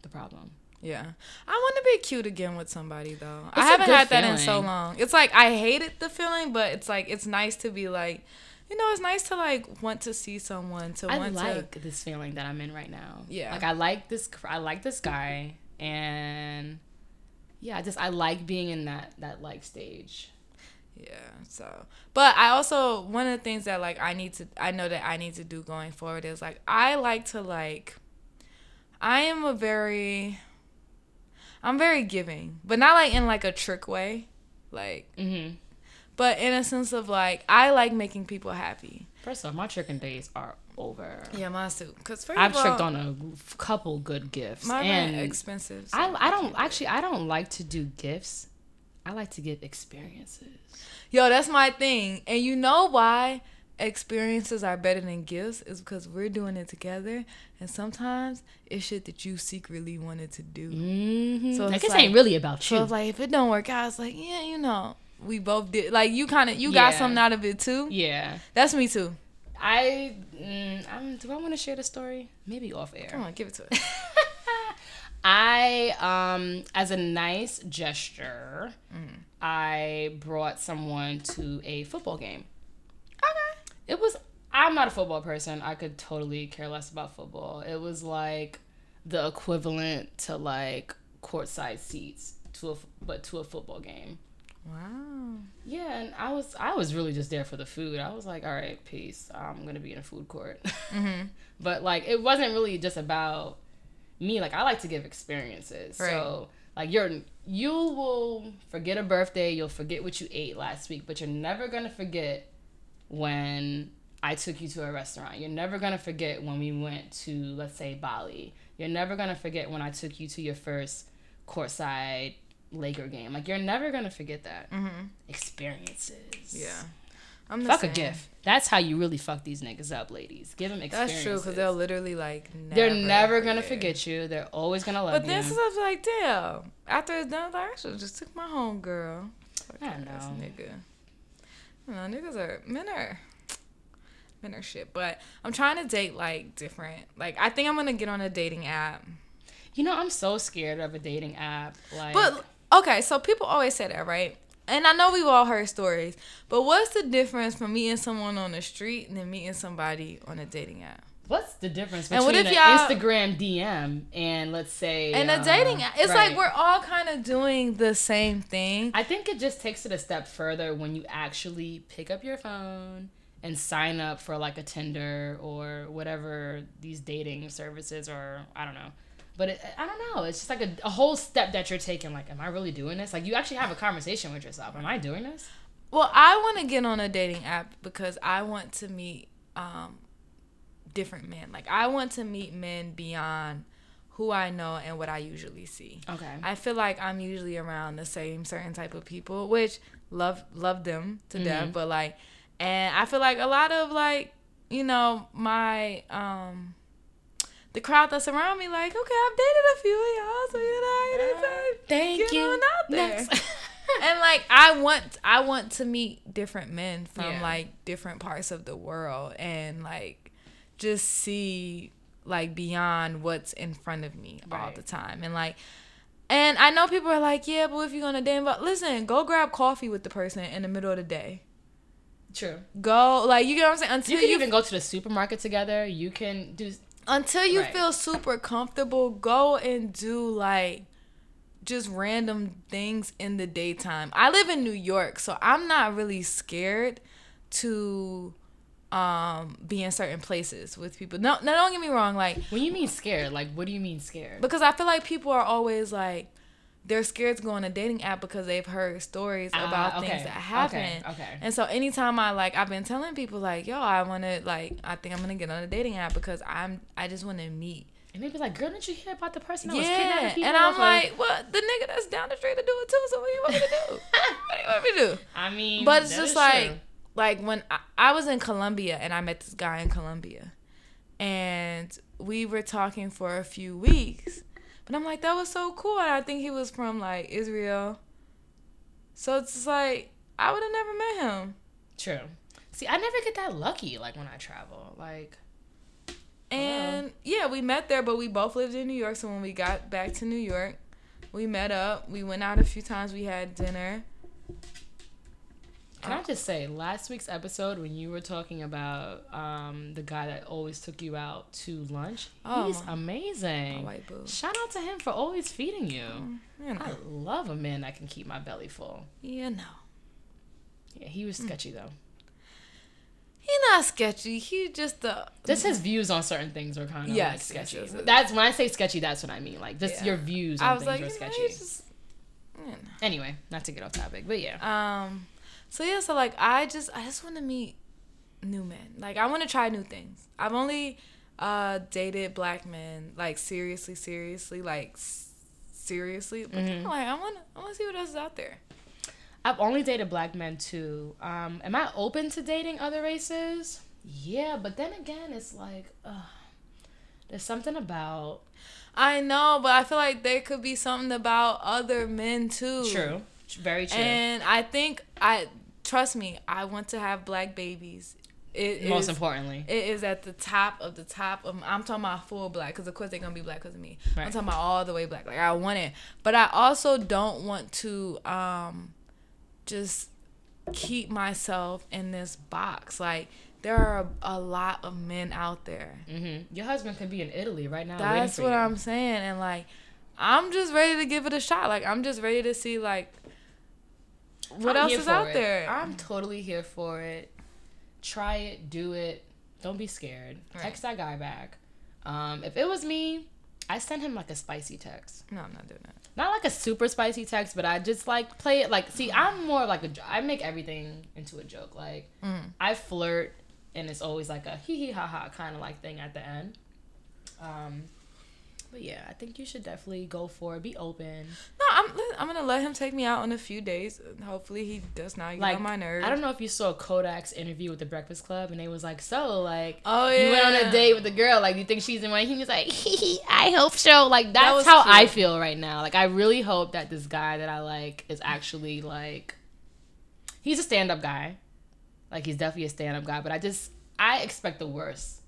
the problem. Yeah, I want to be cute again with somebody though. I It's a haven't had that in so long. It's like I hated the feeling, but it's like it's nice to be like, you know, it's nice to like want to see someone to I want like to. this feeling that I'm in right now. Yeah. Like I like this I like this guy and yeah, I just I like being in that that like stage. Yeah. So, but I also one of the things that like I need to I know that I need to do going forward is like I like to like I am a very I'm very giving, but not like in like a trick way. Like mm-hmm. but in a sense of like I like making people happy. First off, my tricking days are over. Yeah, mine too. Cause first I've all, tricked on a couple good gifts mine and expensive. so I I don't actually I don't like to do gifts. I like to give experiences. Yo, that's my thing. And you know why experiences are better than gifts is because we're doing it together. And sometimes it's shit that you secretly wanted to do. Mm-hmm. So So like, this like- ain't really about So you. it's like if it don't work out, it's like, yeah, you know, we both did. Like you kind of you got Yeah. something out of it too. yeah. That's me too. I mm, do I want to share the story? Maybe off air. Come on, give it to us. I um as a nice gesture, I brought someone to a football game. okay. It was I'm not a football person. I could totally care less about football. It was like the equivalent to like courtside seats to a but to a football game. Wow. Yeah, and I was I was really just there for the food. I was like, all right, peace. I'm gonna be in a food court. but like, it wasn't really just about me. Like, I like to give experiences. So like, you're you will forget a birthday. You'll forget what you ate last week, but you're never gonna forget when I took you to a restaurant. You're never gonna forget when we went to let's say Bali. You're never gonna forget when I took you to your first courtside Laker game. Like you're never gonna forget that mm-hmm. experiences. Yeah. I'm the Fuck same. a gift. That's how you really fuck these niggas up, ladies. Give them experiences. That's true because they'll literally like. Never They're never gonna forget. forget you. They're always gonna love But you. then sometimes I'm like, damn. After it's done, like, I should just took my home girl. I Ass know. nigga. Know, niggas are men are men are shit. But I'm trying to date like different. Like I think I'm gonna get on a dating app. You know, I'm so scared of a dating app. Like, But okay, so people always say that, right? And I know we've all heard stories, but what's the difference from meeting someone on the street and then meeting somebody on a dating app? what's the difference And between what if an Instagram DM and let's say And a um, dating app, it's right. like we're all kind of doing the same thing. I think it just takes it a step further when you actually pick up your phone and sign up for like a Tinder or whatever these dating services or I don't know. But it, I don't know. It's just like a, a whole step that you're taking. Like, am I really doing this? Like, you actually have a conversation with yourself. Am I doing this? Well, I want to get on a dating app because I want to meet um, different men. Like I want to meet men beyond who I know and what I usually see. Okay. I feel like I'm usually around the same certain type of people, which love love them to death, but like, and I feel like a lot of like, you know, my um. The crowd that's around me, like, okay, I've dated a few of y'all, so you know, it's like, uh, Thank you. out there Next. and like I want I want to meet different men from Yeah. like different parts of the world and like just see like beyond what's in front of me all the time and like and I know people are like yeah but if you're gonna date but listen go grab coffee with the person in the middle of the day True. go like you get what I'm saying until You you, can even go to the supermarket together. You can do. Until you Right. feel super comfortable go and do like just random things in the daytime i live in new york so i'm not really scared to um be in certain places with people no no don't get me wrong like When you mean scared, like, what do you mean scared? because i feel like people are always like they're scared to go on a dating app because they've heard stories Ah, about okay, things that happen okay, okay. and so anytime i like i've been telling people like yo i want to like i think i'm gonna get on a dating app because i'm i just want to meet And they be like, "Girl, didn't you hear about the person that was yeah, kidnapping people?" and I'm off like, well, The nigga that's down the street to do it too. So what do you want me to do? what do you want me to do? I mean, But it's just like, true. like when I, I was in Colombia and I met this guy in Colombia, and we were talking for a few weeks. But I'm like, that was so cool. And I think he was from like Israel. So it's just like I would have never met him. true. See, I never get that lucky. Like when I travel, like And yeah, we met there, but we both lived in New York. So when we got back to New York, we met up. We went out a few times. We had dinner. Can I just say, last week's episode when you were talking about um, the guy that always took you out to lunch, Oh, he's amazing. my white boo. Shout out to him for always feeding you. You know, I love a man that can keep my belly full. you know. Yeah, he was sketchy though. He not sketchy. He just the Just his views on certain things were kind of like Yes, yes, sketchy. yes, yes. That's when I say sketchy. That's what I mean. Like just Yeah. your views on I was things like, were you know, sketchy. just, you know. Anyway, not to get off topic, but yeah. Um, so yeah, so like I just I just want to meet new men. Like I want to try new things. I've only uh dated black men like seriously, seriously, like s- seriously. But Mm-hmm. like I want to I want to see what else is out there. I've only dated black men too. Um, am I open to dating other races? Yeah, but then again, it's like, ugh, there's something about I know, but I feel like there could be something about other men too. true, very true. And I think I trust me. I want to have black babies. It Most is- importantly, It is at the top of the top of. I'm talking about full black because of course they're gonna be black because of me. I'm talking about all the way black. Like I want it, but I also don't want to um, just keep myself in this box. Like there are a, a lot of men out there. hmm your husband could be in Italy right now. That's what you. I'm saying, and like I'm just ready to give it a shot. Like I'm just ready to see like what I'm else is out it. there. I'm totally here for it. Try it, do it. Don't be scared. Right. Text that guy back. Um, if it was me, I send him like a spicy text. no, I'm not doing that. Not like a super spicy text, but I just like play it like. See, I'm more like a. I make everything into a joke. Like I flirt, and it's always like a hee hee ha ha kind of like thing at the end. Um, but yeah, I think you should definitely go for it. Be open. No, I'm I'm gonna let him take me out in a few days. Hopefully he does not get like on my nerves. I don't know if you saw Kodak's interview with the Breakfast Club, and they was like, "So, like, Oh, yeah, you went on a date with a girl. Like, do you think she's in one?" He was like, "I hope so." Like, that's was how I feel right now. Like, I really hope that this guy that I like is actually like, he's a stand up guy. Like, he's definitely a stand up guy. But I just, I expect the worst.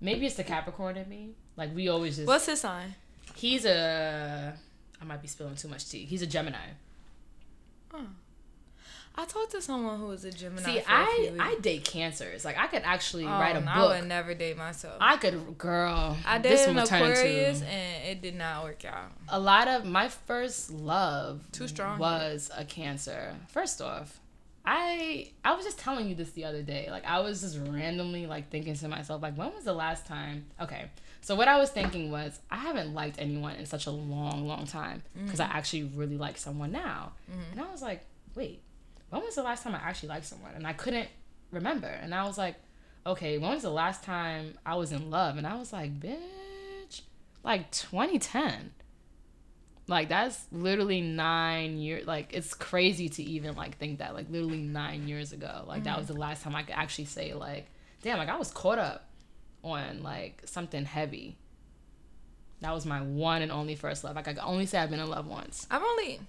Maybe it's the Capricorn in me. Like, we always just. What's his sign? he's a. I might be spilling too much tea. He's a Gemini. Oh. I talked to someone who was a Gemini. See, I I date cancers. Like I could actually Oh, write a book. I would never date myself. I could, girl. I this dated an Aquarius and it did not work out. a lot of my first love Too strong. was a cancer. First off, I I was just telling you this the other day. Like I was just randomly like thinking to myself, like, when was the last time? Okay. So what I was thinking was I haven't liked anyone in such a long, long time because Mm-hmm. I actually really like someone now. And I was like, wait, when was the last time I actually liked someone? And I couldn't remember. And I was like, okay, when was the last time I was in love? And I was like, bitch, like 2010 like that's literally nine years like it's crazy to even like think that like literally nine years ago like that was the last time i could actually say like damn like i was caught up on like something heavy. That was my one and only first love. Like i could only say i've been in love once. I've only,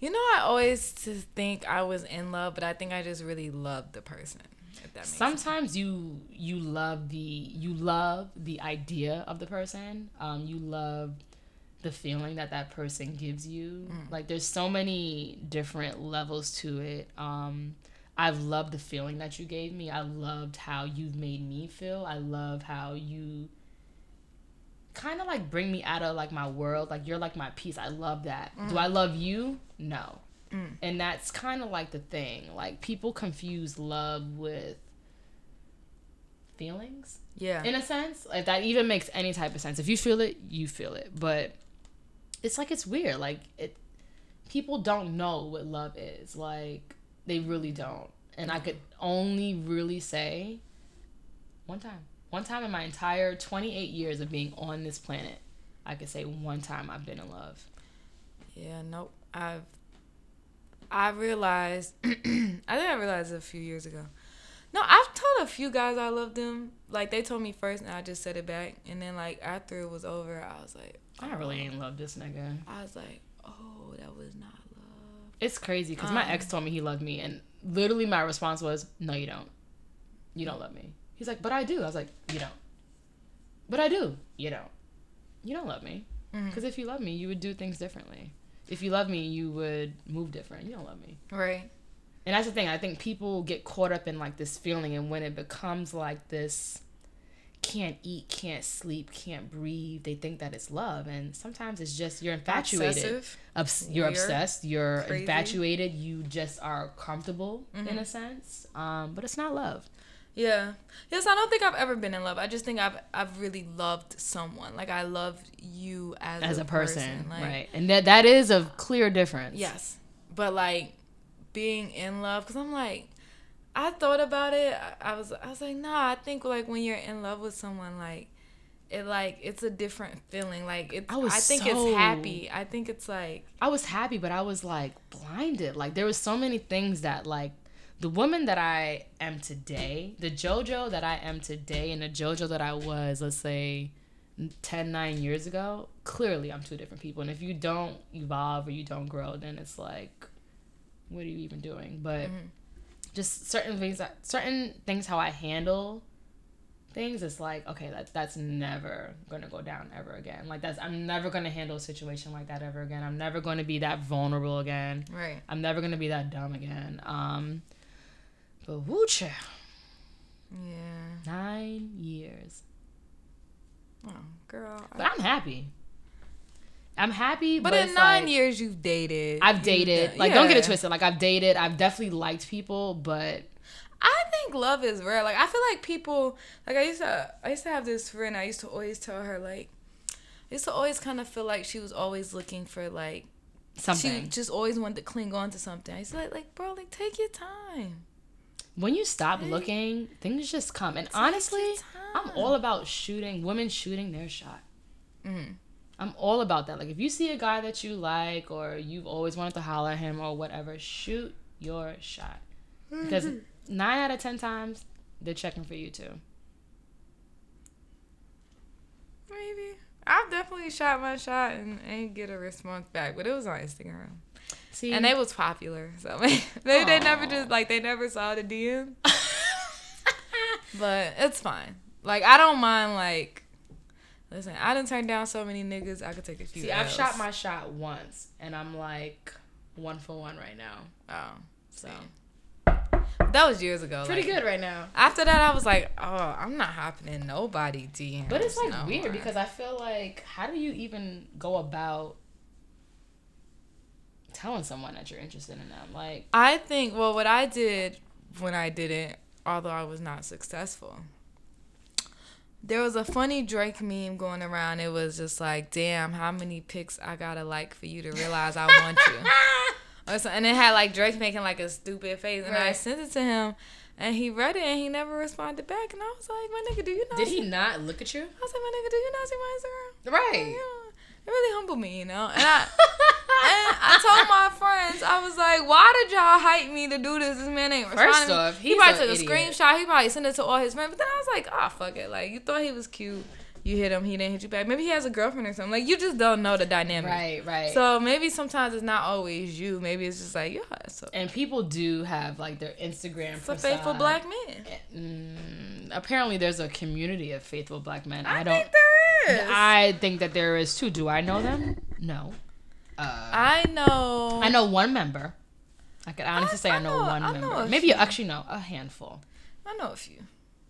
you know, I always think I was in love, but I think I just really loved the person. If that makes sense. sometimes you you love the you love the idea of the person. Um you love the feeling that that person gives you. Like there's so many different levels to it. Um i've loved the feeling that you gave me. I loved how you've made me feel. I love how you kind of like bring me out of like my world. Like you're like my peace. I love that. Do mm. i love you? No. Mm. And that's kind of like the thing. Like people confuse love with feelings Yeah. in a sense. If that even makes any type of sense. If you feel it you feel it. But it's like it's weird. Like it people don't know what love is. Like they really don't and i could only really say one time one time in my entire 28 years of being on this planet i could say one time i've been in love Yeah, nope. I've I realized I think I realized a few years ago. No, I've told a few guys I loved them. Like they told me first and I just said it back. And then like after it was over, I was like i really oh. ain't love this nigga I was like, Oh, that was not love. It's crazy because my ex told me he loved me, and literally my response was, "No, you don't. You don't love me." He's like, "But I do." I was like, "You don't." but I do. You don't. You don't love me. Mm-hmm. Because if you love me, you would do things differently. If you love me, you would move different. You don't love me. Right. And that's the thing. I think people get caught up in like this feeling, and when it becomes like this can't eat, can't sleep, can't breathe, they think that it's love. And sometimes it's just you're infatuated. Obs- you're obsessed. You're Crazy. infatuated. You just are comfortable Mm-hmm. in a sense. Um, but it's not love. Yeah. Yes, I don't think I've ever been in love. I just think I've I've really loved someone. Like I loved you as, As a person, like- right? And that that is a clear difference. Yes. But like being in love cuz I'm like I thought about it. I, I was I was like, "Nah, I think like when you're in love with someone like it like it's a different feeling. Like it's I I, think so- it's happy. I think it's like I was happy, but I was like blinded. Like there was so many things that like the woman that I am today, the JoJo that I am today, and the JoJo that I was, let's say, 10, 9 years ago, clearly I'm two different people. And if you don't evolve or you don't grow, then it's like, what are you even doing? But mm-hmm. Just certain things, that, certain things, how I handle things, it's like, okay, that that's never gonna go down ever again. Like that's I'm never gonna handle a situation like that ever again. I'm never gonna be that vulnerable again. right. I'm never gonna be that dumb again. Um, but woo child, Yeah. nine years. Oh, girl. But I'm happy. I'm happy. but But, in 9 like, years you've dated. I've dated. Like, don't get it twisted. Like, I've dated. I've definitely liked people, but I think love is rare. Like I feel like people like I used to I used to have this friend I used to always tell her like I used to always kind of feel like she was always looking for like something. she just always wanted to cling on to something. I used to like like bro like take your time. when you stop looking, things just come. And honestly, I'm all about shooting women shooting their shot. Mhm. I'm all about that. Like if you see a guy that you like or you've always wanted to holler at him or whatever, shoot your shot. Because mm-hmm. nine out of ten times they're checking for you too. Maybe. I've definitely shot my shot and ain't get a response back, but it was on Instagram. See, And they was popular. So maybe they never just like they never saw the DM. But it's fine. Like I don't mind like listen, I didn't turn down so many niggas I could take a few. see, I've shot my shot once, and I'm like one for one right now. Oh. So that was years ago. pretty like, good right now. After that I was like, Oh, I'm not hopping in nobody DM. But it's like weird because I feel like how do you even go about telling someone that you're interested in them? Like, I think well what I did when I did it, although I was not successful. There was a funny Drake meme going around. It was just like, damn, how many pics I gotta like for you to realize I want you. Or so- and it had like Drake making like a stupid face, and I sent it to him, and he read it, and he never responded back. And I was like, my nigga, do you not? did he not look at you? I was like, my nigga, do you not see my Instagram? Right. Yeah. It really humbled me, you know. And I, I told my friends, I was like, why did y'all hype me to do this? This man ain't responding. First off, he probably took a screenshot. He probably sent it to all his friends. But then I was like, ah, fuck it. Like you thought he was cute. You hit him. He didn't hit you back. Maybe he has a girlfriend or something. Like you just don't know the dynamic. Right, right. So maybe sometimes it's not always you. Maybe it's just like, yeah, so and people do have like their Instagram. it's a faithful black man. Mm, apparently, there's a community of faithful black men. I, I, don't. think there is. I think that there is too. Do I know them? No. Uh, I know. I know one member. I could honestly say I, I know, know- one I member. a Maybe few. actually know a handful. I know a few.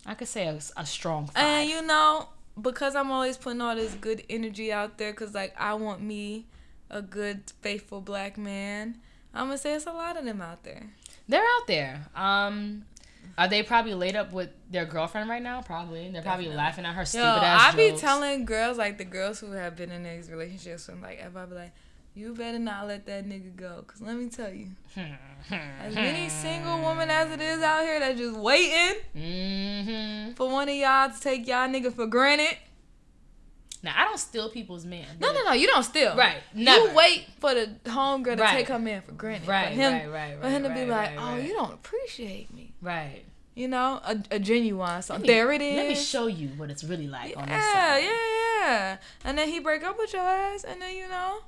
I could say a, a strong five. And you know, because I'm always putting all this good energy out there, because like I want me a good, faithful black man. I'm gonna say it's a lot of them out there. They're out there. Um, are they probably laid up with their girlfriend right now? Probably. They're probably Definitely. laughing at her Yo, stupid ass I be jokes. telling girls like the girls who have been in these relationships, and like if I be like, you better not let that nigga go, cause let me tell you, as many single women as it is out here that just waiting hmm for one of y'all to take y'all nigga for granted. Now I don't steal people's men. No, no, no, you don't steal. Right, never. You wait for the homegirl to Right. take her man for granted. Right, for him, right, right, For him to right, be like, right, oh, right. you don't appreciate me. Right. You know, a, a genuine song. Me- there it is. Let me show you what it's really like on this Yeah, yeah, yeah. And then he break up with your ass, and then you know,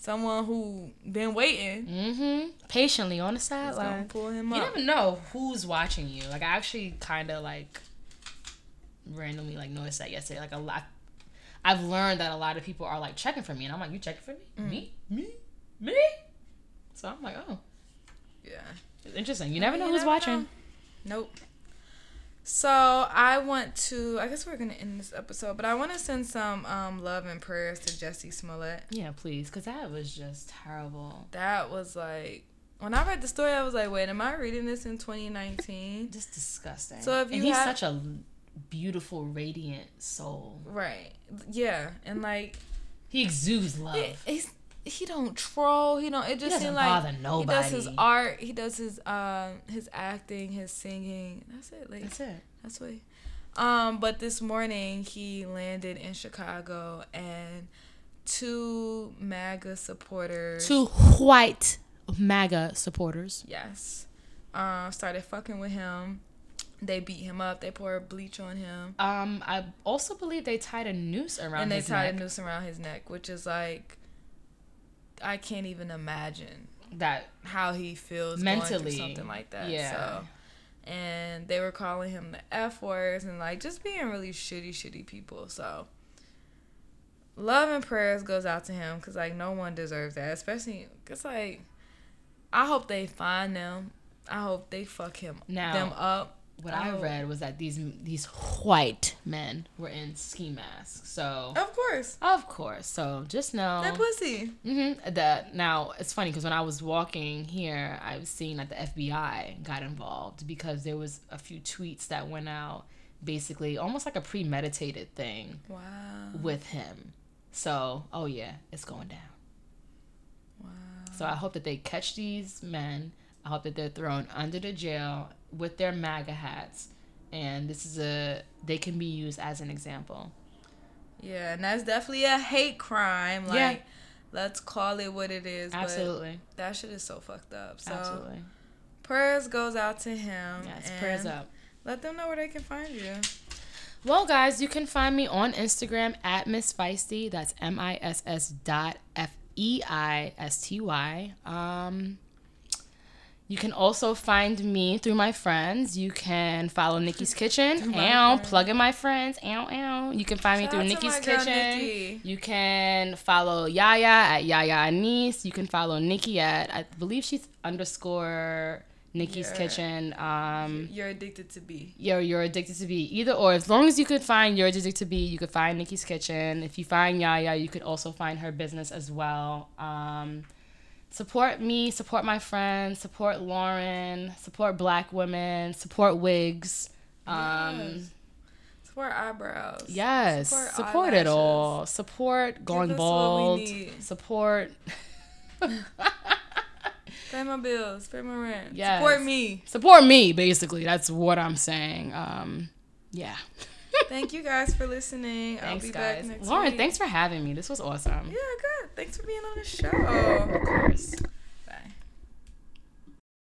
someone who been waiting Mm-hmm. Patiently on the sideline. pull him up. You never know who's watching you. Like I actually kind of like randomly like noticed that yesterday. Like a lot, I've learned that a lot of people are like checking for me, and I'm like, you checking for me? Mm. Me? Me? Me? So I'm like, oh, Yeah. it's interesting. You never know You who's never watching. know. Nope. So I want to. I guess we're gonna end this episode, but I want to send some um, love and prayers to Jussie Smollett. Yeah, please, because that was just terrible. That was like when I read the story, I was like, wait, am I reading this in 2019? Just disgusting. So if and you he's have- such a beautiful, radiant soul. Right. Yeah, and like He exudes love. it, it's he don't troll. He don't. It just seems like he does his art. He does his um his acting, his singing. That's it. Like That's it. That's what. He, um, but this morning he landed in Chicago and two MAGA supporters. Two white MAGA supporters. Yes. Um, started fucking with him. They beat him up. They poured bleach on him. Um, I also believe they tied a noose around and they tied neck. a noose around his neck, which is like, I can't even imagine that how he feels Mentally, something like that. yeah. So, and they were calling him the F words and like just being really shitty, shitty people. So, love and prayers goes out to him because like no one deserves that, especially because like I hope they find them. I hope they fuck him Now, them up. What I I read was that these these white men were in ski masks. So Of course, of course, so just know that pussy. hmm That now it's funny because when I was walking here, I was seeing that the FBI got involved because there was a few tweets that went out, basically almost like a premeditated thing Wow. with him. So, oh yeah, it's going down. Wow. So I hope that they catch these men. I hope that they're thrown under the jail with their MAGA hats, and this is a they can be used as an example. Yeah, and that's definitely a hate crime. Like, Yeah. let's call it what it is. but Absolutely, that shit is so fucked up. So absolutely. prayers goes out to him. Yes, prayers up. Let them know where they can find you. Well, guys, you can find me on Instagram at Miss Feisty. That's M I S S dot F E I S T Y. Um, you can also find me through my friends. You can follow Nikki's Kitchen. Ow, plug in my friends. Ow, ow. You can find Shout me through Nikki's Kitchen. Nikki. You can follow Yaya at Yaya Anise. You can follow Nikki at I believe she's underscore Nikki's Yeah. Kitchen. Um, You're addicted to be. you're you're addicted to be either or as long as you could find you're addicted to be you could find nikki's kitchen if you find yaya you could also find her business as well um, support me support my friends support lauren support black women support wigs um, Yes. Support eyebrows. yes Support support, it all support going us what we bald support Pay my bills. Pay my rent. Yes. Support me. support me basically that's what i'm saying um, yeah Thank you guys for listening. thanks I'll be guys back next lauren week. thanks for having me this was awesome Yeah, good. Thanks for being on the show. of course